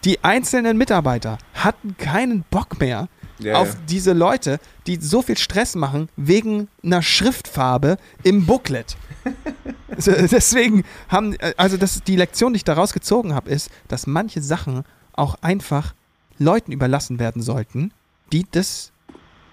die einzelnen Mitarbeiter hatten keinen Bock mehr Ja, auf ja. diese Leute, die so viel Stress machen wegen einer Schriftfarbe im Booklet. Deswegen haben, also das, die Lektion, die ich daraus gezogen habe, ist, dass manche Sachen auch einfach Leuten überlassen werden sollten, die das,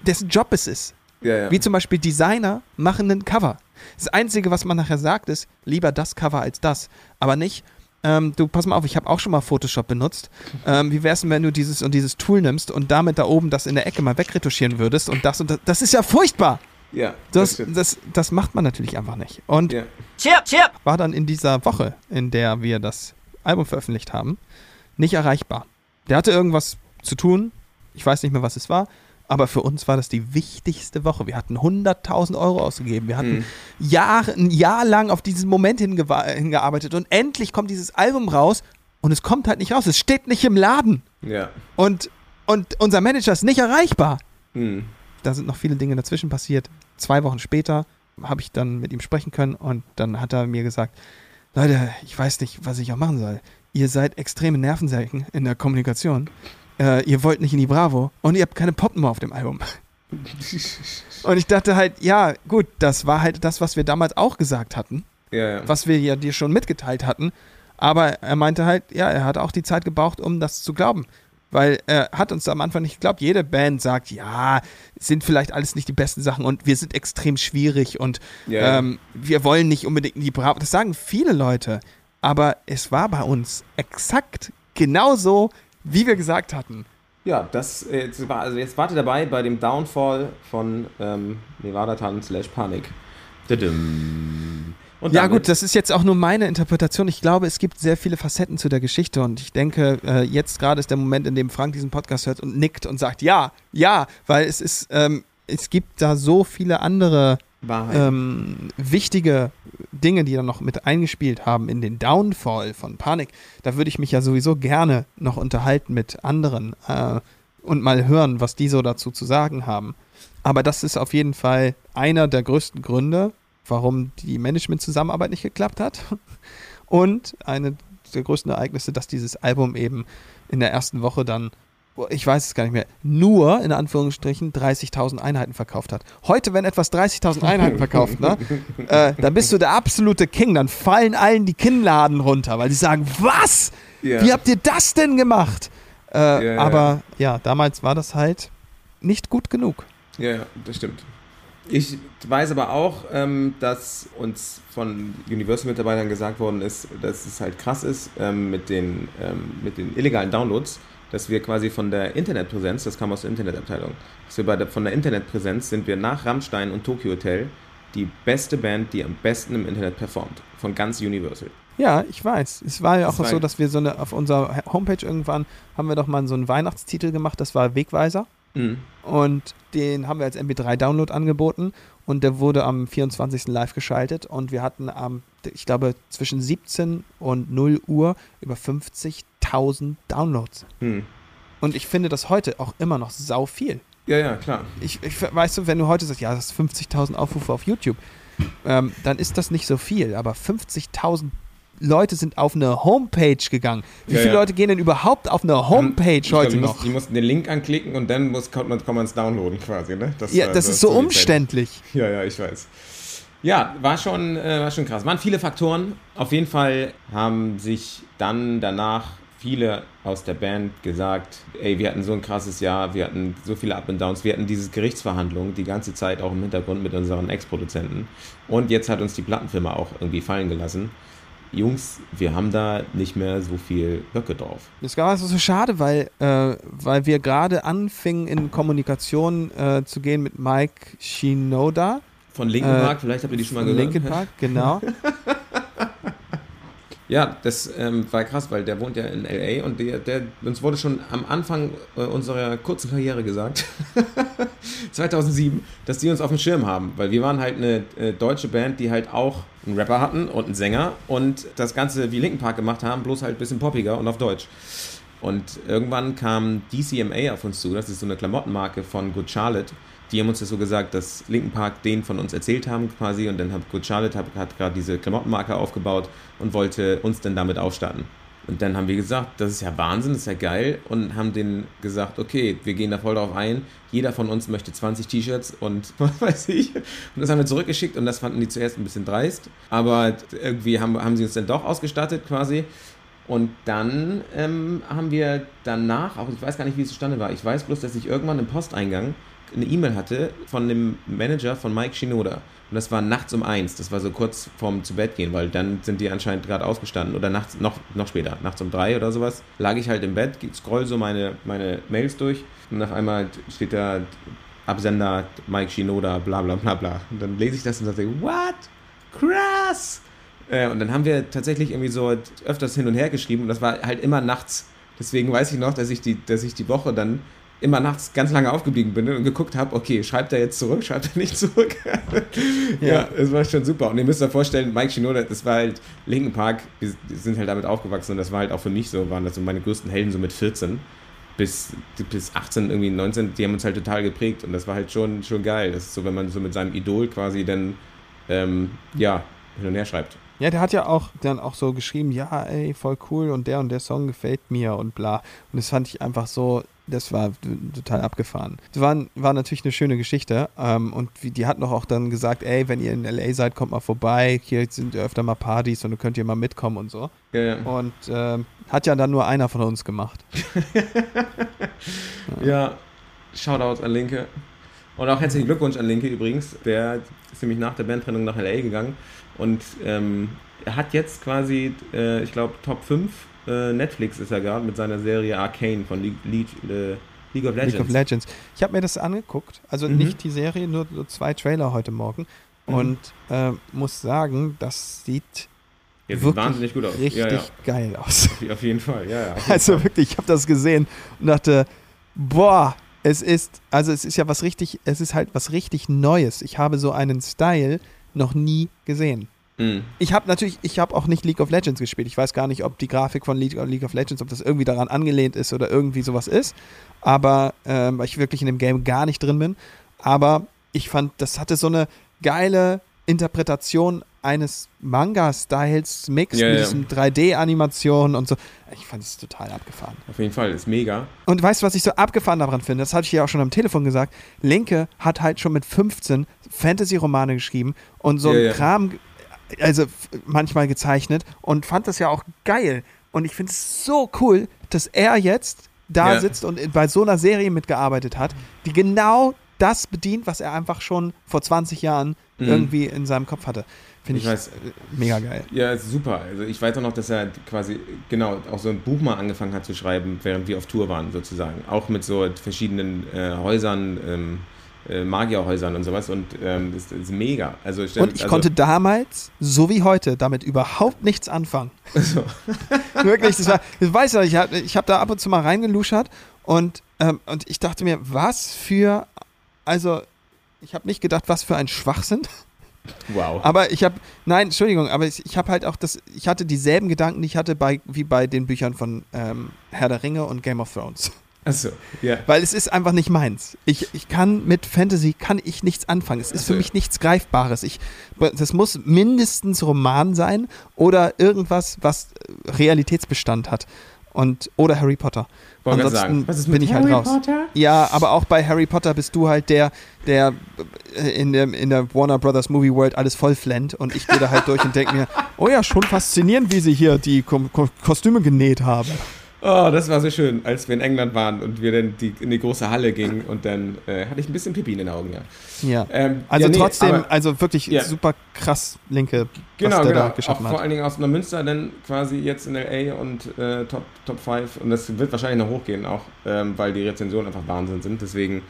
dessen Job es ist. Ja, ja. Wie zum Beispiel Designer machen ein Cover. Das Einzige, was man nachher sagt, ist, lieber das Cover als das. Aber nicht, ähm, du pass mal auf, ich habe auch schon mal Photoshop benutzt. Ähm, wie wär's denn, wenn du dieses und dieses Tool nimmst und damit da oben das in der Ecke mal wegretuschieren würdest und das und das. Das ist ja furchtbar. ja, Das, stimmt. das, das macht man natürlich einfach nicht. Und ja. Chirp, chirp. war dann in dieser Woche, in der wir das Album veröffentlicht haben, nicht erreichbar. Der hatte irgendwas zu tun. Ich weiß nicht mehr, was es war. Aber für uns war das die wichtigste Woche. Wir hatten 100.000 Euro ausgegeben. Wir hatten Mhm. Jahre, ein Jahr lang auf diesen Moment hingearbeitet. Und endlich kommt dieses Album raus. Und es kommt halt nicht raus. Es steht nicht im Laden. Ja. Und, und unser Manager ist nicht erreichbar. Mhm. Da sind noch viele Dinge dazwischen passiert. Zwei Wochen später habe ich dann mit ihm sprechen können. Und dann hat er mir gesagt, Leute, ich weiß nicht, was ich auch machen soll. Ihr seid extreme Nervensägen in der Kommunikation. Äh, ihr wollt nicht in die Bravo und ihr habt keine Popnummer auf dem Album. Und ich dachte halt, ja, gut, das war halt das, was wir damals auch gesagt hatten, Ja, ja. was wir ja dir schon mitgeteilt hatten. Aber er meinte halt, ja, er hat auch die Zeit gebraucht, um das zu glauben. Weil er hat uns am Anfang nicht geglaubt. Jede Band sagt, ja, sind vielleicht alles nicht die besten Sachen und wir sind extrem schwierig und Ja, ja. ähm, wir wollen nicht unbedingt in die Bravo. Das sagen viele Leute. Aber es war bei uns exakt genauso, wie wir gesagt hatten. Ja, das äh, jetzt war, also jetzt warte dabei bei dem Downfall von ähm, Nevada Tan slash Panik. Ja, gut, das ist jetzt auch nur meine Interpretation. Ich glaube, es gibt sehr viele Facetten zu der Geschichte und ich denke, äh, jetzt gerade ist der Moment, in dem Frank diesen Podcast hört und nickt und sagt, ja, ja, weil es ist, ähm, es gibt da so viele andere. Ähm, wichtige Dinge, die dann noch mit eingespielt haben in den Downfall von Panik. Da würde ich mich ja sowieso gerne noch unterhalten mit anderen äh, und mal hören, was die so dazu zu sagen haben. Aber das ist auf jeden Fall einer der größten Gründe, warum die Management-Zusammenarbeit nicht geklappt hat. Und eine der größten Ereignisse, dass dieses Album eben in der ersten Woche dann ich weiß es gar nicht mehr, nur in Anführungsstrichen 30.000 Einheiten verkauft hat. Heute, wenn etwas 30.000 Einheiten verkauft, ne, äh, dann bist du der absolute King. Dann fallen allen die Kinnladen runter, weil die sagen, was? Ja. Wie habt ihr das denn gemacht? Äh, ja. Aber ja, damals war das halt nicht gut genug. Ja, ja, das stimmt. Ich weiß aber auch, ähm, dass uns von Universal-Mitarbeitern gesagt worden ist, dass es halt krass ist ähm, mit, den, ähm, mit den illegalen Downloads, dass wir quasi von der Internetpräsenz, das kam aus der Internetabteilung, dass wir bei der, von der Internetpräsenz sind wir nach Rammstein und Tokyo Hotel die beste Band, die am besten im Internet performt. Von ganz Universal. Ja, ich weiß. Es war ja auch Das so, dass wir so eine, auf unserer Homepage irgendwann haben wir doch mal so einen Weihnachtstitel gemacht, das war Wegweiser. Mhm. Und den haben wir als MP3-Download angeboten und der wurde am 24. live geschaltet und wir hatten am, ich glaube, zwischen 17 und 0 Uhr über 50.000 Downloads. Hm. Und ich finde das heute auch immer noch sau viel. Ja, ja, klar. Ich, ich weißt du, wenn du heute sagst, ja, das ist 50.000 Aufrufe auf YouTube, ähm, dann ist das nicht so viel, aber 50.000 Leute sind auf eine Homepage gegangen. Wie Ja, viele ja. Leute gehen denn überhaupt auf eine Homepage Ich glaub, heute die noch? Mussten, die mussten den Link anklicken und dann muss, kann man es downloaden quasi, ne? ja, war das ist so umständlich. Ja, ja, ich weiß. Ja, war schon, äh, war schon krass. Waren viele Faktoren. Auf jeden Fall haben sich dann danach viele aus der Band gesagt, ey, wir hatten so ein krasses Jahr, wir hatten so viele Up and Downs, wir hatten diese Gerichtsverhandlungen die ganze Zeit auch im Hintergrund mit unseren Ex-Produzenten. Und jetzt hat uns die Plattenfirma auch irgendwie fallen gelassen. Jungs, wir haben da nicht mehr so viel Böcke drauf. Das war also so schade, weil, äh, weil wir gerade anfingen in Kommunikation äh, zu gehen mit Mike Shinoda Von Linkin Äh, Park, vielleicht habt ihr die schon mal gehört. Linkin Park, genau. Ja, das ähm, war krass, weil der wohnt ja in LA und der, der uns wurde schon am Anfang äh, unserer kurzen Karriere gesagt, 2007, dass die uns auf dem Schirm haben, weil wir waren halt eine äh, deutsche Band, die halt auch einen Rapper hatten und einen Sänger und das Ganze wie Linkin Park gemacht haben, bloß halt ein bisschen poppiger und auf Deutsch. Und irgendwann kam DCMA auf uns zu, das ist so eine Klamottenmarke von Good Charlotte. Die haben uns das so gesagt, dass Linkin Park den von uns erzählt haben quasi und dann hat Good Charlotte hat, hat gerade diese Klamottenmarke aufgebaut und wollte uns dann damit aufstatten. Und dann haben wir gesagt, das ist ja Wahnsinn, das ist ja geil und haben denen gesagt, okay, wir gehen da voll drauf ein. Jeder von uns möchte 20 T-Shirts und was weiß ich. Und das haben wir zurückgeschickt und das fanden die zuerst ein bisschen dreist. Aber irgendwie haben, haben sie uns dann doch ausgestattet quasi. Und dann ähm, haben wir danach, auch ich weiß gar nicht, wie es zustande war, ich weiß bloß, dass ich irgendwann im Posteingang eine E-Mail hatte von dem Manager von Mike Shinoda. Und das war nachts um eins, das war so kurz vorm zu Bett gehen, weil dann sind die anscheinend gerade ausgestanden oder nachts, noch, noch später, nachts um drei oder sowas, lag ich halt im Bett, scroll so meine, meine Mails durch und auf einmal steht da Absender Mike Shinoda, bla bla bla bla. Und dann lese ich das und sage, what? Krass! Äh, und dann haben wir tatsächlich irgendwie so öfters hin und her geschrieben und das war halt immer nachts. Deswegen weiß ich noch, dass ich die, dass ich die Woche dann immer nachts ganz lange aufgeblieben bin und geguckt habe, okay, schreibt er jetzt zurück, schreibt er nicht zurück. ja, das war schon super. Und ihr müsst euch vorstellen, Mike Shinoda, das war halt Linkin Park, wir sind halt damit aufgewachsen und das war halt auch für mich so, waren das so meine größten Helden so mit 14 bis, bis 18, irgendwie 19, die haben uns halt total geprägt und das war halt schon, schon geil. Das ist so, wenn man so mit seinem Idol quasi dann, ähm, ja, hin und her schreibt. Ja, der hat ja auch dann auch so geschrieben, ja, ey, voll cool und der und der Song gefällt mir und bla. Und das fand ich einfach so, das war total abgefahren. Das war, war natürlich eine schöne Geschichte. Ähm, und wie, die hat noch auch dann gesagt, ey, wenn ihr in LA seid, kommt mal vorbei. Hier sind öfter mal Partys und dann könnt ihr mal mitkommen und so. Ja, ja. Und ähm, hat ja dann nur einer von uns gemacht. Ja, Shoutouts an Linke. Und auch herzlichen Glückwunsch an Linke übrigens. Der ist nämlich nach der Bandtrennung nach LA gegangen. Und ähm, er hat jetzt quasi, äh, ich glaube, Top 5 äh, Netflix ist er gerade mit seiner Serie Arcane von League, League, äh, League of Legends. League of Legends. Ich habe mir das angeguckt. Also Mhm. nicht die Serie, nur, nur zwei Trailer heute Morgen. Mhm. Und äh, muss sagen, das sieht sieht wirklich wahnsinnig gut aus. richtig Ja, ja. geil aus. Auf jeden Fall, ja, ja. jeden Also Fall. wirklich, ich habe das gesehen und dachte, boah, es ist, also es ist ja was richtig, es ist halt was richtig Neues. Ich habe so einen Style noch nie gesehen. Mhm. Ich habe natürlich, ich habe auch nicht League of Legends gespielt. Ich weiß gar nicht, ob die Grafik von League, League of Legends, ob das irgendwie daran angelehnt ist oder irgendwie sowas ist. Aber ähm, weil ich wirklich in dem Game gar nicht drin bin. Aber ich fand, das hatte so eine geile Interpretation eines Manga-Styles Mix Ja, mit ja. diesem 3D-Animationen und so. Ich fand es total abgefahren. Auf jeden Fall, ist mega. Und weißt du, was ich so abgefahren daran finde? Das hatte ich ja auch schon am Telefon gesagt. Linke hat halt schon mit 15 Fantasy-Romane geschrieben und so Ja, ein. Kram, also manchmal gezeichnet und fand das ja auch geil. Und ich finde es so cool, dass er jetzt da Ja. sitzt und bei so einer Serie mitgearbeitet hat, die genau das bedient, was er einfach schon vor 20 Jahren Mhm. irgendwie in seinem Kopf hatte. Finde ich, Ich weiß. mega geil. Ja, super. Also ich weiß auch noch, dass er quasi, genau, auch so ein Buch mal angefangen hat zu schreiben, während wir auf Tour waren, sozusagen. Auch mit so verschiedenen äh, Häusern, ähm, äh, Magierhäusern und sowas. Und ähm, das, ist mega. Also, stell- Und ich also, konnte damals, so wie heute, damit überhaupt nichts anfangen. So. Wirklich, das war, ich weiß ja, ich habe ich hab da ab und zu mal reingeluschert und, ähm, und ich dachte mir, was für, also, ich habe nicht gedacht, was für ein Schwachsinn, Wow. aber ich habe, nein, Entschuldigung, aber ich, ich habe halt auch das, ich hatte dieselben Gedanken, die ich hatte bei, wie bei den Büchern von ähm, Herr der Ringe und Game of Thrones. Achso, ja. Weil es ist einfach nicht meins. Ich, ich kann mit Fantasy kann ich nichts anfangen. Es ist für Also- mich nichts Greifbares. Ich, das muss mindestens Roman sein oder irgendwas, was äh, Realitätsbestand hat. Und, oder Harry Potter. Wollte Ansonsten sagen, was ist bin ich halt Harry raus. Potter? Ja, aber auch bei Harry Potter bist du halt der, der äh, in der, in der Warner Brothers Movie World alles voll flennt und ich gehe da halt durch und denke mir, oh ja, schon faszinierend, wie sie hier die Ko Ko Kostüme genäht haben. Oh, das war so schön, als wir in England waren und wir dann die, in die große Halle gingen und dann äh, hatte ich ein bisschen Pipi in den Augen, ja. Ja. Ähm, Also ja, nee, trotzdem, aber- also wirklich Ja. super krass linke, Genau, was der genau. da geschaffen auch vor hat. allen Dingen aus Neumünster dann quasi jetzt in LA und äh, Top, Top 5 und das wird wahrscheinlich noch hochgehen auch, ähm, weil die Rezensionen einfach Wahnsinn sind. Deswegen,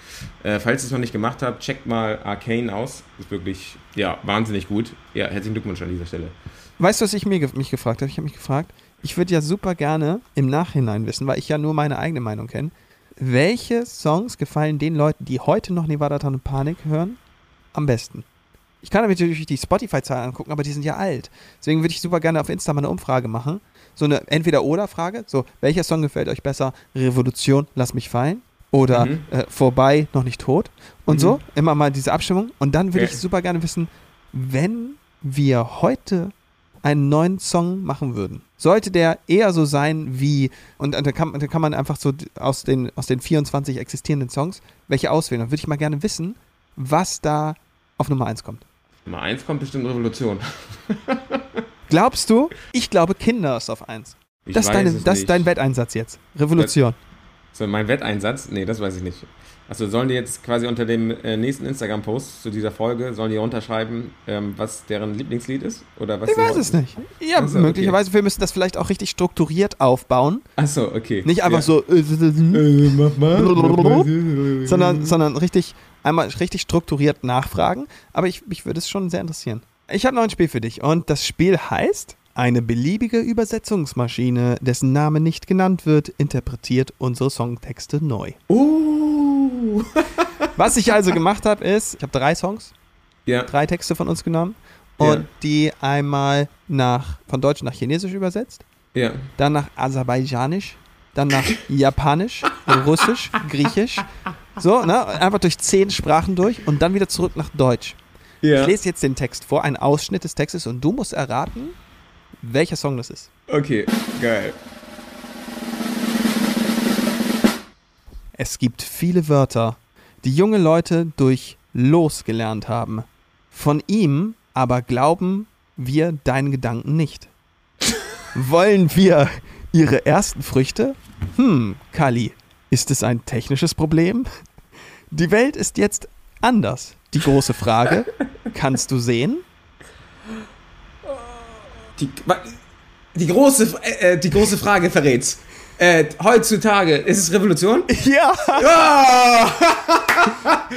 äh, falls ihr es noch nicht gemacht habt, checkt mal Arcane aus. Ist wirklich, ja, wahnsinnig gut. Ja, herzlichen Glückwunsch an dieser Stelle. Weißt du, was ich mir, mich gefragt habe? Ich habe mich gefragt, ich würde ja super gerne im Nachhinein wissen, weil ich ja nur meine eigene Meinung kenne, welche Songs gefallen den Leuten, die heute noch Nevada Town und Panik hören, am besten? Ich kann natürlich die Spotify-Zahlen angucken, aber die sind ja alt. Deswegen würde ich super gerne auf Insta mal eine Umfrage machen. So eine Entweder-Oder-Frage. So, welcher Song gefällt euch besser? Revolution, lass mich fallen. Oder Mhm. äh, vorbei, noch nicht tot. Und Mhm. so, immer mal diese Abstimmung. Und dann würde Okay. ich super gerne wissen, wenn wir heute einen neuen Song machen würden, sollte der eher so sein wie, und da kann, da kann man einfach so aus den, aus den 24 existierenden Songs welche auswählen. Dann würde ich mal gerne wissen, was da auf Nummer 1 kommt. Nummer 1 kommt bestimmt Revolution. Glaubst du? Ich glaube, Kinder ist auf 1. Ich Das, ist, deine, das ist dein Wetteinsatz jetzt. Revolution. So, mein Wetteinsatz? Nee, das weiß ich nicht. Achso, sollen die jetzt quasi unter dem äh, nächsten Instagram-Post zu dieser Folge, sollen die runterschreiben, ähm, was deren Lieblingslied ist? Oder was ich weiß es nicht. Ja, Ach so, okay. möglicherweise. Wir müssen das vielleicht auch richtig strukturiert aufbauen. Achso, okay. Nicht einfach ja. so, äh, Äh, mach mal. sondern, sondern richtig, einmal richtig strukturiert nachfragen. Aber ich, mich würde es schon sehr interessieren. Ich habe noch ein Spiel für dich und das Spiel heißt eine beliebige Übersetzungsmaschine, dessen Name nicht genannt wird, interpretiert unsere Songtexte neu. Uh. Was ich also gemacht habe, ist, ich habe drei Songs, Ja, drei Texte von uns genommen und die einmal nach, von Deutsch nach Chinesisch übersetzt, ja. dann nach Aserbaidschanisch, dann nach Japanisch, Russisch, Griechisch. So, ne? Einfach durch zehn Sprachen durch und dann wieder zurück nach Deutsch. Ich lese jetzt den Text vor, einen Ausschnitt des Textes und du musst erraten, welcher Song das ist. Okay, geil. Es gibt viele Wörter, die junge Leute durch Los gelernt haben. Von ihm aber glauben wir deinen Gedanken nicht. Wollen wir ihre ersten Früchte? Hm, Kali, ist es ein technisches Problem? Die Welt ist jetzt anders. Die große Frage, kannst du sehen? Die, die, große, äh, äh, die große Frage verrät's. Äh, heutzutage, ist es Revolution? Ja! Ja!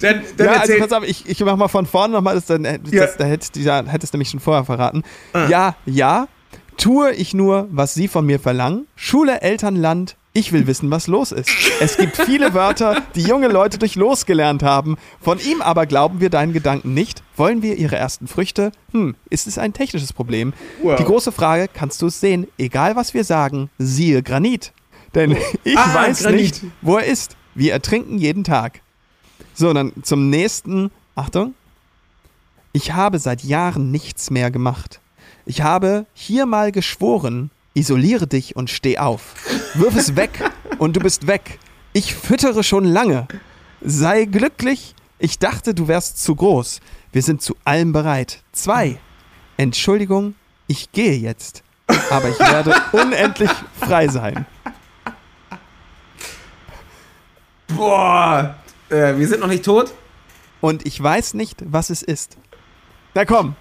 dann dann ja, also pass auf, ich, ich mach mal von vorne nochmal, das, dann, äh, das, Ja. da hättest du ja, hättest nämlich schon vorher verraten. Ja, ja, tue ich nur, was sie von mir verlangen. Schule, Eltern, Land, ich will wissen, was los ist. Es gibt viele Wörter, die junge Leute durch Los gelernt haben. Von ihm aber glauben wir deinen Gedanken nicht. Wollen wir ihre ersten Früchte? Hm, ist es ein technisches Problem? Wow. Die große Frage, kannst du es sehen? Egal was wir sagen, siehe Granit. Denn ich Ah, weiß Granit. nicht, wo er ist. Wir ertrinken jeden Tag. So, dann zum nächsten. Achtung. Ich habe seit Jahren nichts mehr gemacht. Ich habe hier mal geschworen, isoliere dich und steh auf. Wirf es weg und du bist weg. Ich füttere schon lange. Sei glücklich. Ich dachte, du wärst zu groß. Wir sind zu allem bereit. Zwei. Entschuldigung, ich gehe jetzt. Aber ich werde unendlich frei sein. Boah, äh, wir sind noch nicht tot. Und ich weiß nicht, was es ist. Na komm,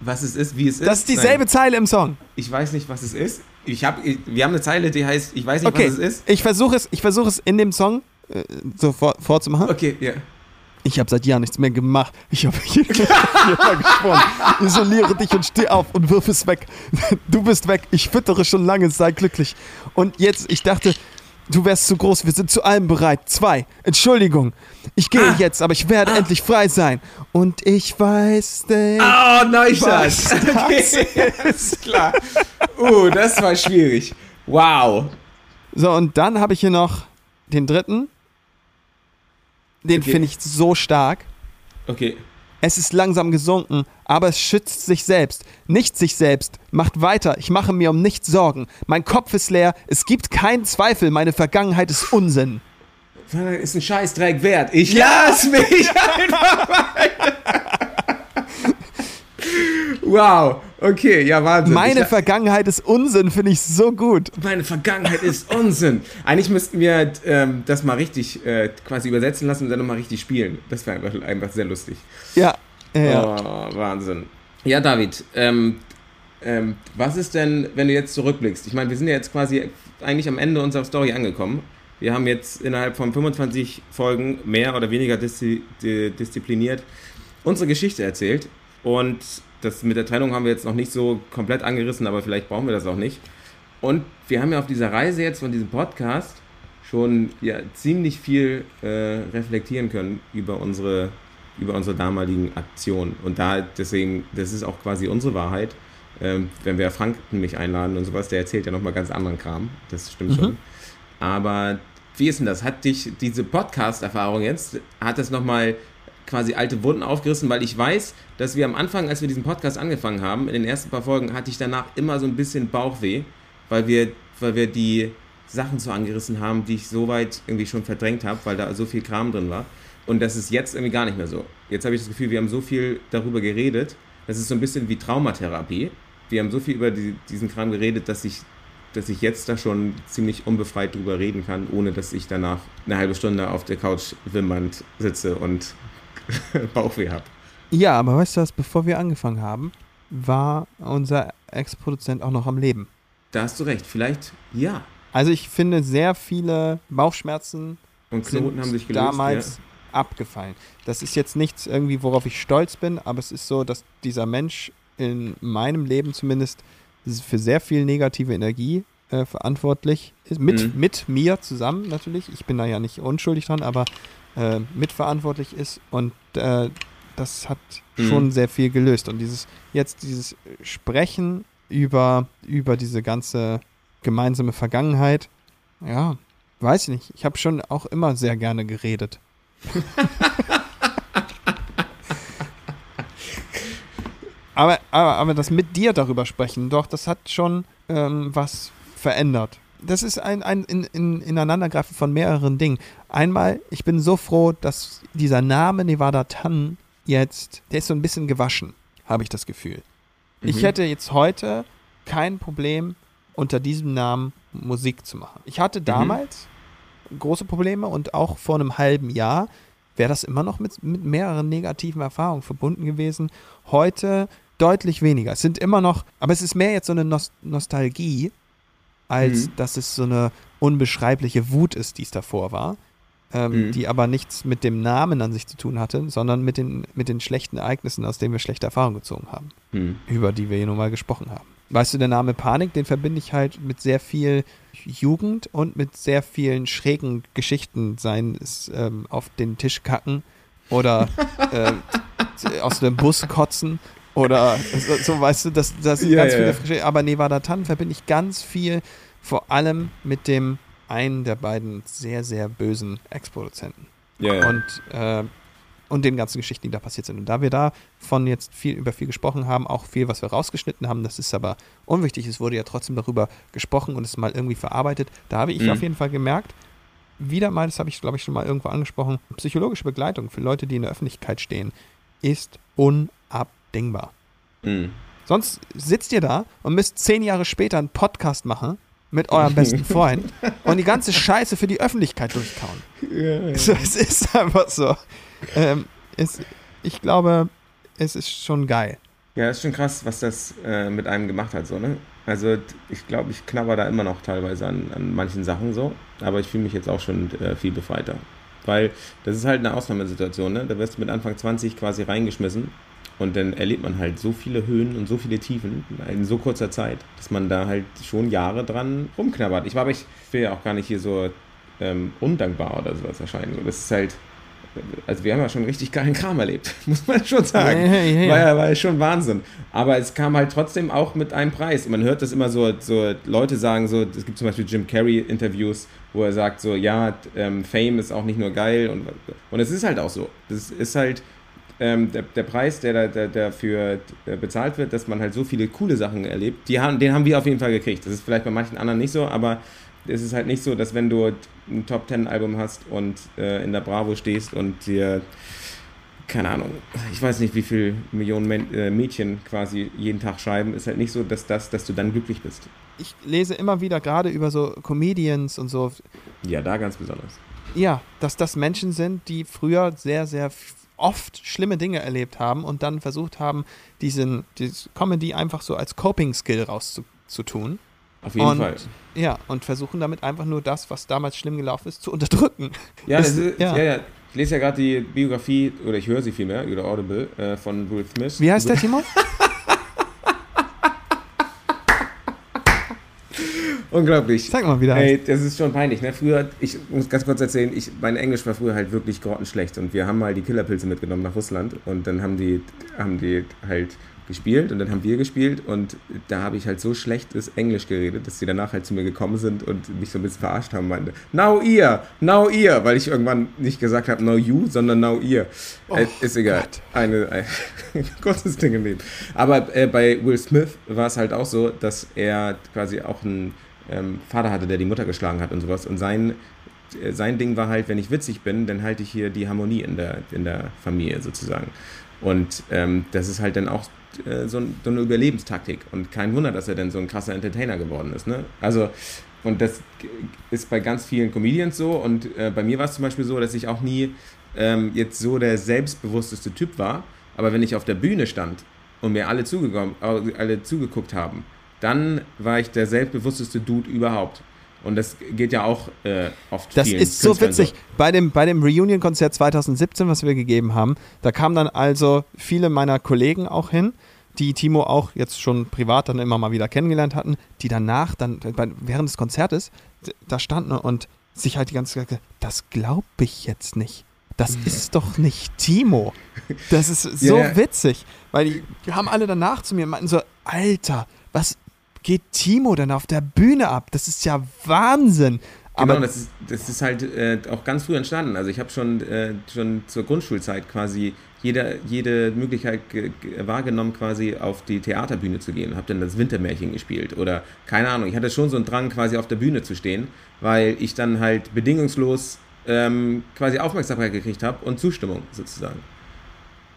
Was es ist, wie es ist. das ist dieselbe Nein, Zeile im Song. ich weiß nicht, was es ist. Ich hab, ich, wir haben eine Zeile, die heißt, ich weiß nicht, Okay, was es ist. ich versuche es, ich versuche es in dem Song äh, so vor, vorzumachen. Okay, ja. Ich habe seit Jahren nichts mehr gemacht. Ich habe hier, hier gesprochen. Isoliere dich und steh auf und wirf es weg. Du bist weg. Ich füttere schon lange. Sei glücklich. Und jetzt, ich dachte, du wärst zu groß. Wir sind zu allem bereit. Zwei. Entschuldigung. Ich gehe Ah. jetzt, aber ich werde endlich frei sein. Und ich weiß nicht. Oh, Neustadt. Was Okay, ist klar. Uh, das war schwierig. Wow. So, und dann habe ich hier noch den dritten. Den Okay. finde ich so stark. Okay. Es ist langsam gesunken, aber es schützt sich selbst. Nicht sich selbst. Macht weiter. Ich mache mir um nichts Sorgen. Mein Kopf ist leer. Es gibt keinen Zweifel. Meine Vergangenheit ist Unsinn. Ist ein Scheißdreck wert. Ich lass mich einfach weiter. Wow. Okay, ja, Wahnsinn. Meine ich, Vergangenheit ist Unsinn, finde ich so gut. meine Vergangenheit ist Unsinn. Eigentlich müssten wir ähm, das mal richtig äh, quasi übersetzen lassen und dann nochmal richtig spielen. Das wäre einfach, einfach sehr lustig. Ja. ja. Oh, Wahnsinn. Ja, David, ähm, ähm, was ist denn, wenn du jetzt zurückblickst? Ich meine, wir sind ja jetzt quasi eigentlich am Ende unserer Story angekommen. Wir haben jetzt innerhalb von 25 Folgen mehr oder weniger diszi di diszipliniert unsere Geschichte erzählt. Und das mit der Trennung haben wir jetzt noch nicht so komplett angerissen, aber vielleicht brauchen wir das auch nicht. Und wir haben ja auf dieser Reise jetzt von diesem Podcast schon ja, ziemlich viel äh, reflektieren können über unsere, über unsere damaligen Aktionen. Und da deswegen, das ist auch quasi unsere Wahrheit. Ähm, wenn wir Frank nämlich einladen und sowas, der erzählt ja nochmal ganz anderen Kram. Das stimmt schon. Aber wie ist denn das? Hat dich diese Podcast-Erfahrung jetzt, hat das nochmal quasi alte Wunden aufgerissen? Weil ich weiß, dass wir am Anfang, als wir diesen Podcast angefangen haben, in den ersten paar Folgen, hatte ich danach immer so ein bisschen Bauchweh, weil wir, weil wir die Sachen so angerissen haben, die ich so weit irgendwie schon verdrängt habe, weil da so viel Kram drin war. Und das ist jetzt irgendwie gar nicht mehr so. Jetzt habe ich das Gefühl, wir haben so viel darüber geredet. Das ist so ein bisschen wie Traumatherapie. Wir haben so viel über die, diesen Kram geredet, dass ich, dass ich jetzt da schon ziemlich unbefreit drüber reden kann, ohne dass ich danach eine halbe Stunde auf der Couch wimmernd sitze und Bauchweh habe. ja, aber weißt du was, bevor wir angefangen haben, war unser Ex-Produzent auch noch am Leben. Da hast du recht. Vielleicht ja. Also ich finde, sehr viele Bauchschmerzen Und Knoten sind haben sich gelöst. damals abgefallen. Das ist jetzt nichts irgendwie, worauf ich stolz bin, aber es ist so, dass dieser Mensch in meinem Leben zumindest für sehr viel negative Energie äh, verantwortlich ist. Mit, Mhm. mit mir zusammen natürlich. Ich bin da ja nicht unschuldig dran, aber äh, mitverantwortlich ist und äh, das hat Mhm. schon sehr viel gelöst. Und dieses jetzt dieses Sprechen über, über diese ganze gemeinsame Vergangenheit, ja, weiß ich nicht. Ich habe schon auch immer sehr gerne geredet. aber, aber, aber das mit dir darüber sprechen, doch, das hat schon ähm, was verändert. Das ist ein, ein in, in, Ineinandergreifen von mehreren Dingen. Einmal, ich bin so froh, dass dieser Name Nevada Tan jetzt, der ist so ein bisschen gewaschen, habe ich das Gefühl. Ich Mhm. hätte jetzt heute kein Problem, unter diesem Namen Musik zu machen. Ich hatte damals große Probleme und auch vor einem halben Jahr wäre das immer noch mit, mit mehreren negativen Erfahrungen verbunden gewesen. Heute deutlich weniger. Es sind immer noch, aber es ist mehr jetzt so eine Nos Nostalgie, als Mhm. dass es so eine unbeschreibliche Wut ist, die es davor war. Ähm, Mhm. Die aber nichts mit dem Namen an sich zu tun hatte, sondern mit den, mit den schlechten Ereignissen, aus denen wir schlechte Erfahrungen gezogen haben Hm. über die wir hier nun mal gesprochen haben. Weißt du, der Name Panik, den verbinde ich halt mit sehr viel Jugend und mit sehr vielen schrägen Geschichten, seien es ähm, auf den Tisch kacken oder äh, aus dem Bus kotzen oder so, so weißt du, das, das sind Ja, ganz ja, viele frische. Aber Nevada Tan verbinde ich ganz viel, vor allem mit dem einen der beiden sehr, sehr bösen Ex-Produzenten. Ja. Und äh, und den ganzen Geschichten, die da passiert sind. Und da wir davon jetzt viel über viel gesprochen haben, auch viel, was wir rausgeschnitten haben, das ist aber unwichtig. Es wurde ja trotzdem darüber gesprochen und es mal irgendwie verarbeitet. Da habe ich Mhm. auf jeden Fall gemerkt, wieder mal, das habe ich glaube ich schon mal irgendwo angesprochen, psychologische Begleitung für Leute, die in der Öffentlichkeit stehen, ist unabdingbar. Mhm. Sonst sitzt ihr da und müsst zehn Jahre später einen Podcast machen mit eurem besten Freund und die ganze Scheiße für die Öffentlichkeit durchkauen. So, es ist einfach so. Ähm, es, ich glaube, es ist schon geil. Ja, ist schon krass, was das äh, mit einem gemacht hat, so, ne? Also, ich glaube, ich knabber da immer noch teilweise an, an manchen Sachen so, aber ich fühle mich jetzt auch schon äh, viel befreiter. Weil das ist halt eine Ausnahmesituation, ne? Da wirst du mit Anfang 20 quasi reingeschmissen und dann erlebt man halt so viele Höhen und so viele Tiefen in so kurzer Zeit, dass man da halt schon Jahre dran rumknabbert. Ich war aber, ich will ja auch gar nicht hier so ähm, undankbar oder sowas erscheinen. So, das ist halt, also wir haben ja schon richtig geilen Kram erlebt, muss man schon sagen. Ja, ja, ja, ja. War ja, war ja schon Wahnsinn. Aber es kam halt trotzdem auch mit einem Preis. Und man hört das immer so, so Leute sagen so, es gibt zum Beispiel Jim Carrey-Interviews, wo er sagt so, ja, ähm, Fame ist auch nicht nur geil. Und, und es ist halt auch so. Das ist halt ähm, der, der Preis, der, der dafür äh, bezahlt wird, dass man halt so viele coole Sachen erlebt, die haben, den haben wir auf jeden Fall gekriegt. Das ist vielleicht bei manchen anderen nicht so, aber es ist halt nicht so, dass wenn du ein Top Ten Album hast und äh, in der Bravo stehst und dir keine Ahnung, ich weiß nicht, wie viel Millionen Men äh, Mädchen quasi jeden Tag schreiben, ist halt nicht so, dass das, dass du dann glücklich bist. Ich lese immer wieder gerade über so Comedians und so, Ja, da ganz besonders. ja, dass das Menschen sind, die früher sehr, sehr oft schlimme Dinge erlebt haben und dann versucht haben, diesen, diese Comedy einfach so als Coping-Skill rauszutun. Auf jeden und, Fall. Ja, und versuchen damit einfach nur das, was damals schlimm gelaufen ist, zu unterdrücken. Ja, das ist, ja. ja. ja, Ich lese ja gerade die Biografie, oder ich höre sie vielmehr, über Audible, äh, von Will Smith. Wie heißt der, Timo? Unglaublich. Sag mal wieder. Ey, das ist schon peinlich. Ne? Früher, ich muss ganz kurz erzählen, ich, mein Englisch war früher halt wirklich grottenschlecht und wir haben mal die Killerpilze mitgenommen nach Russland und dann haben die, haben die halt gespielt und dann haben wir gespielt und da habe ich halt so schlechtes Englisch geredet, dass die danach halt zu mir gekommen sind und mich so ein bisschen verarscht haben, meinte, now ihr, now ihr, weil ich irgendwann nicht gesagt habe, now you, sondern now ihr. äh, ist egal. Eine, ein kurzes Ding im Leben. Aber äh, bei Will Smith war es halt auch so, dass er quasi auch einen ähm, Vater hatte, der die Mutter geschlagen hat und sowas. Und sein, äh, sein Ding war halt, wenn ich witzig bin, dann halte ich hier die Harmonie in der, in der Familie sozusagen. Und ähm, das ist halt dann auch äh, so, ein, so eine Überlebenstaktik. Und kein Wunder, dass er dann so ein krasser Entertainer geworden ist. Ne? Also, und das ist bei ganz vielen Comedians so. Und äh, bei mir war es zum Beispiel so, dass ich auch nie ähm, jetzt so der selbstbewussteste Typ war. Aber wenn ich auf der Bühne stand und mir alle, zugekommen, alle zugeguckt haben, dann war ich der selbstbewussteste Dude überhaupt. Und das geht ja auch äh, oft Das ist so witzig. Bei dem, bei dem Reunion-Konzert 2017, was wir gegeben haben, da kamen dann also viele meiner Kollegen auch hin, die Timo auch jetzt schon privat dann immer mal wieder kennengelernt hatten, die danach dann während des Konzertes da standen und sich halt die ganze Zeit gesagt, das glaube ich jetzt nicht. Das ist doch nicht Timo. Das ist so ja. witzig, weil die, die haben alle danach zu mir und meinten so, Alter, was geht Timo denn auf der Bühne ab? Das ist ja Wahnsinn. Genau, Aber das ist, das ist halt äh, auch ganz früh entstanden. Also ich habe schon, äh, schon zur Grundschulzeit quasi jede, jede Möglichkeit ge ge wahrgenommen, quasi auf die Theaterbühne zu gehen. Habe dann das Wintermärchen gespielt oder keine Ahnung. Ich hatte schon so einen Drang, quasi auf der Bühne zu stehen, weil ich dann halt bedingungslos ähm, quasi Aufmerksamkeit gekriegt habe und Zustimmung sozusagen.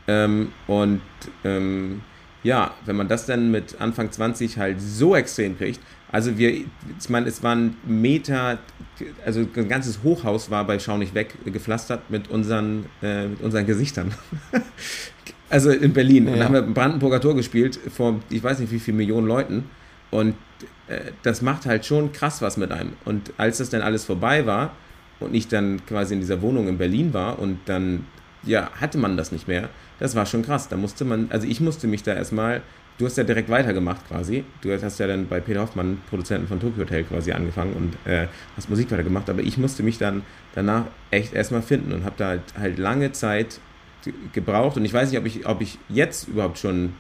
Ähm, und ähm, ja, wenn man das dann mit Anfang 20 halt so extrem kriegt, also wir, ich meine, es waren Meter, also ein ganzes Hochhaus war bei Schau nicht weg gepflastert mit unseren, äh, mit unseren Gesichtern. also in Berlin. Ja. dann haben wir Brandenburger Tor gespielt vor, ich weiß nicht wie viel Millionen Leuten. Und äh, das macht halt schon krass was mit einem. Und als das dann alles vorbei war und ich dann quasi in dieser Wohnung in Berlin war und dann, ja, hatte man das nicht mehr, das war schon krass. Da musste man, also ich musste mich da erstmal, du hast ja direkt weitergemacht quasi. Du hast ja dann bei Peter Hoffmann, Produzenten von Tokyo Hotel quasi angefangen und äh, hast Musik weitergemacht. Aber ich musste mich dann danach echt erstmal finden und habe da halt, halt lange Zeit ge- gebraucht. Und ich weiß nicht, ob ich, ob ich jetzt überhaupt schon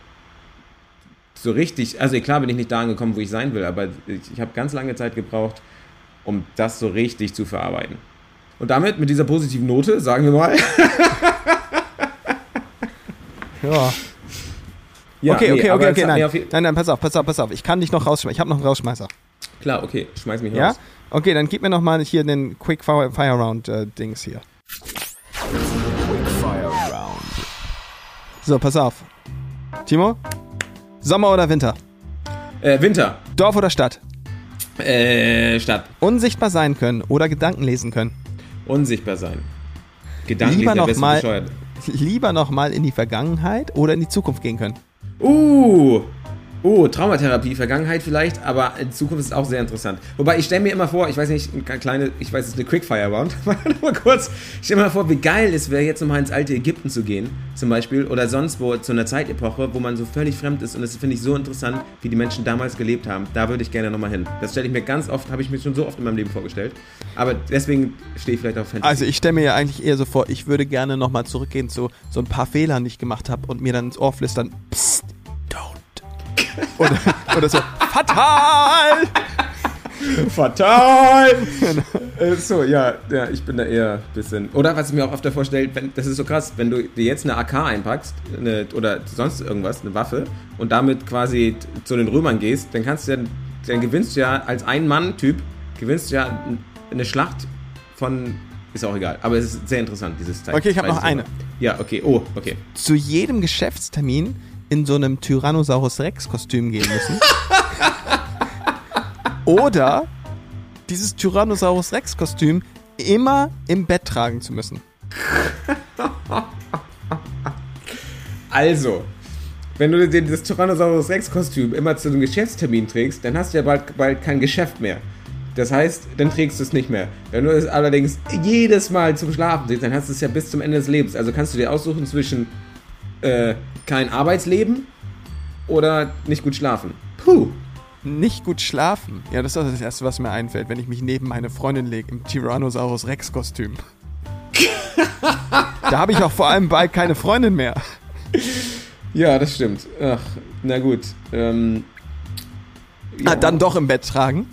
so richtig, also klar bin ich nicht da angekommen, wo ich sein will, aber ich, ich habe ganz lange Zeit gebraucht, um das so richtig zu verarbeiten. Und damit, mit dieser positiven Note, sagen wir mal, Ja. Ja, okay, nee, okay, okay, okay, nein. Nein, nein, pass auf, pass auf, pass auf. Ich kann dich noch rausschmeißen. Ich habe noch einen Rausschmeißer. Klar, okay, schmeiß mich Ja? raus. Okay, dann gib mir noch mal hier den Quick Fire, Fire Round äh, Dings hier. So, pass auf. Timo? Sommer oder Winter? Äh, Winter. Dorf oder Stadt? Äh, Stadt. Unsichtbar sein können oder Gedanken lesen können? Unsichtbar sein. Gedanken Lieber lesen, noch mal- bescheuert. Lieber noch mal in die Vergangenheit oder in die Zukunft gehen können? Uh, uh, Traumatherapie, Vergangenheit vielleicht, aber in Zukunft ist auch sehr interessant. Wobei ich stelle mir immer vor, ich weiß nicht, eine kleine, ich weiß, es ist eine Quickfire Round, nur kurz. Ich stelle mir mal vor, wie geil es wäre, jetzt nochmal ins alte Ägypten zu gehen, zum Beispiel, oder sonst wo, zu einer Zeitepoche, wo man so völlig fremd ist und das finde ich so interessant, wie die Menschen damals gelebt haben. Da würde ich gerne nochmal hin. Das stelle ich mir ganz oft, habe ich mir schon so oft in meinem Leben vorgestellt. Aber deswegen stehe ich vielleicht auf Fantasy. Also ich stelle mir ja eigentlich eher so vor, ich würde gerne noch mal zurückgehen zu so ein paar Fehlern, die ich gemacht habe und mir dann ins Ohr flüstern, Psst. Oder, oder so, fatal! Fatal! Äh, so, ja, ja, ich bin da eher ein bisschen. Oder was ich mir auch oft davor stelle, wenn, das ist so krass, wenn du dir jetzt eine AK einpackst eine, oder sonst irgendwas, eine Waffe, und damit quasi zu den Römern gehst, dann kannst du ja, dann gewinnst du ja als Ein-Mann-Typ, gewinnst du ja eine Schlacht von. Ist auch egal, aber es ist sehr interessant, dieses Zeit. Okay, ich hab noch eine. Ja, okay, oh, okay. Zu jedem Geschäftstermin in so einem Tyrannosaurus Rex Kostüm gehen müssen. oder dieses Tyrannosaurus Rex Kostüm immer im Bett tragen zu müssen. Also, wenn du dir das Tyrannosaurus Rex Kostüm immer zu einem Geschäftstermin trägst, dann hast du ja bald, bald kein Geschäft mehr. Das heißt, dann trägst du es nicht mehr. Wenn du es allerdings jedes Mal zum Schlafen trägst, dann hast du es ja bis zum Ende des Lebens. Also kannst du dir aussuchen zwischen äh, kein Arbeitsleben oder nicht gut schlafen. Puh. Nicht gut schlafen. Ja, das ist das Erste, was mir einfällt, wenn ich mich neben meine Freundin lege im Tyrannosaurus Rex Kostüm. da habe ich auch vor allem bald keine Freundin mehr. Ja, das stimmt. Ach, na gut. Ähm, Ah, dann doch im Bett tragen.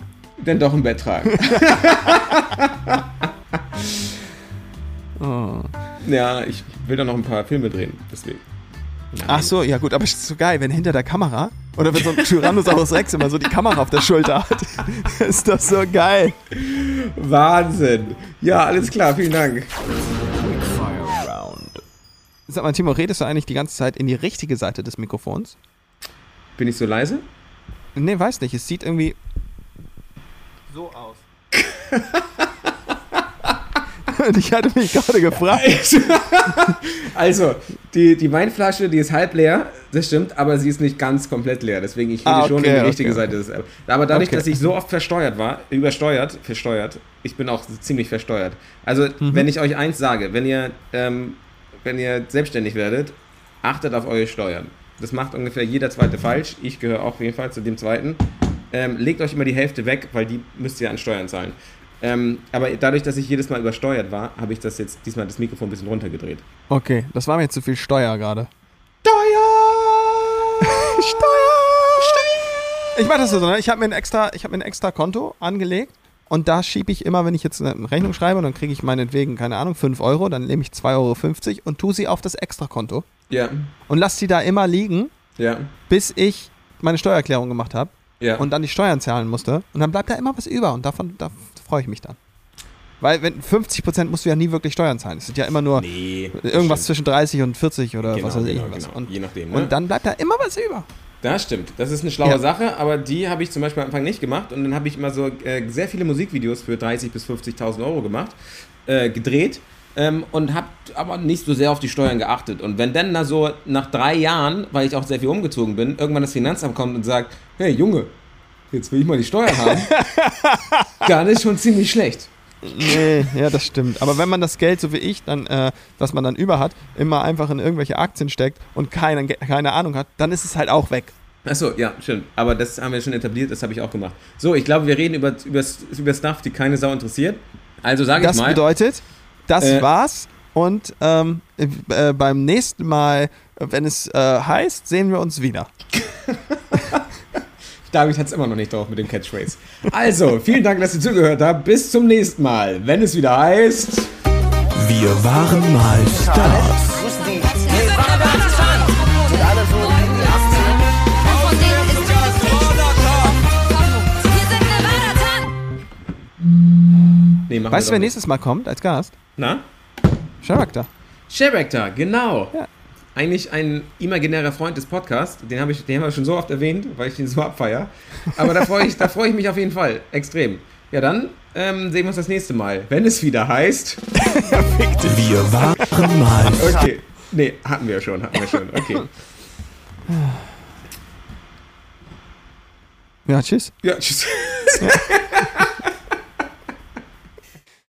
Dann doch im Bett tragen. Oh. ja, ich will doch noch ein paar Filme drehen, deswegen. Nein. Ach so, ja gut, aber es ist so geil, wenn hinter der Kamera oder wenn so ein Tyrannosaurus Rex immer so die Kamera auf der Schulter hat. ist das so geil. Wahnsinn. Ja, alles klar, vielen Dank. Sag mal, Timo, redest du eigentlich die ganze Zeit in die richtige Seite des Mikrofons? Bin ich so leise? Nee, weiß nicht. Es sieht irgendwie so aus. Und ich hatte mich gerade gefragt. Also, die, die Weinflasche, die ist halb leer, das stimmt, aber sie ist nicht ganz komplett leer. Deswegen, ich rede Ah, schon okay, in die richtige okay. Seite des Aber dadurch, Okay. dass ich so oft versteuert war, übersteuert, versteuert, ich bin auch ziemlich versteuert. Also, Mhm. wenn ich euch eins sage, wenn ihr, ähm, wenn ihr selbstständig werdet, achtet auf eure Steuern. Das macht ungefähr jeder zweite falsch. Ich gehöre auch auf jeden Fall zu dem zweiten. Ähm, legt euch immer die Hälfte weg, weil die müsst ihr an Steuern zahlen. Ähm, aber dadurch, dass ich jedes Mal übersteuert war, habe ich das jetzt diesmal das Mikrofon ein bisschen runtergedreht. Okay, das war mir jetzt zu viel Steuer gerade. Steuer! Steuer! Ich mache das so, ne? Ich habe mir ein extra, ich habe mir ein extra Konto angelegt und da schiebe ich immer, wenn ich jetzt eine Rechnung schreibe, und dann kriege ich meinetwegen, keine Ahnung, 5 Euro, dann nehme ich 2,50 Euro und tue sie auf das Extrakonto Ja, und lasse sie da immer liegen, ja, bis ich meine Steuererklärung gemacht habe ja. und dann die Steuern zahlen musste. Und dann bleibt da immer was über und davon da freue ich mich dann. Weil wenn 50% musst du ja nie wirklich Steuern zahlen. Es sind ja immer nur nee. irgendwas zwischen 30 und 40 oder Genau, was weiß ich genau, was. genau. Und, Je nachdem, ne? und dann bleibt da immer was über. Das stimmt. Das ist eine schlaue Ja. Sache, aber die habe ich zum Beispiel am Anfang nicht gemacht. Und dann habe ich immer so äh, sehr viele Musikvideos für 30.000 bis 50.000 Euro gemacht, äh, gedreht. Ähm, und habe aber nicht so sehr auf die Steuern geachtet. Und wenn dann da so nach drei Jahren, weil ich auch sehr viel umgezogen bin, irgendwann das Finanzamt kommt und sagt, hey Junge, jetzt will ich mal die Steuern haben, dann ist schon ziemlich schlecht. Nee, ja, das stimmt. Aber wenn man das Geld, so wie ich, dann, äh, was man dann über hat, immer einfach in irgendwelche Aktien steckt und keine, keine Ahnung hat, dann ist es halt auch weg. Achso, ja, schön. Aber das haben wir schon etabliert, das habe ich auch gemacht. So, ich glaube, wir reden über, über, über Stuff, die keine Sau interessiert. Also sage ich Das mal. bedeutet, das Äh. war's. Und ähm, äh, beim nächsten Mal, wenn es äh, heißt, sehen wir uns wieder. David hat es immer noch nicht drauf mit dem Catchphrase. Also, vielen Dank, dass ihr zugehört habt. Bis zum nächsten Mal, wenn es wieder heißt. Wir waren mal Stars. Nee, weißt du, wer nächstes Mal kommt als Gast? Na? Character. Character, genau. Ja. Eigentlich ein imaginärer Freund des Podcasts. Den, hab ich, den haben wir schon so oft erwähnt, weil ich den so abfeier. Aber da freue ich, da freu ich mich auf jeden Fall extrem. Ja, dann ähm, sehen wir uns das nächste Mal, wenn es wieder heißt. Wir waren mal Okay. Nee, hatten wir schon, hatten wir schon. Okay. Ja, tschüss. Ja, tschüss.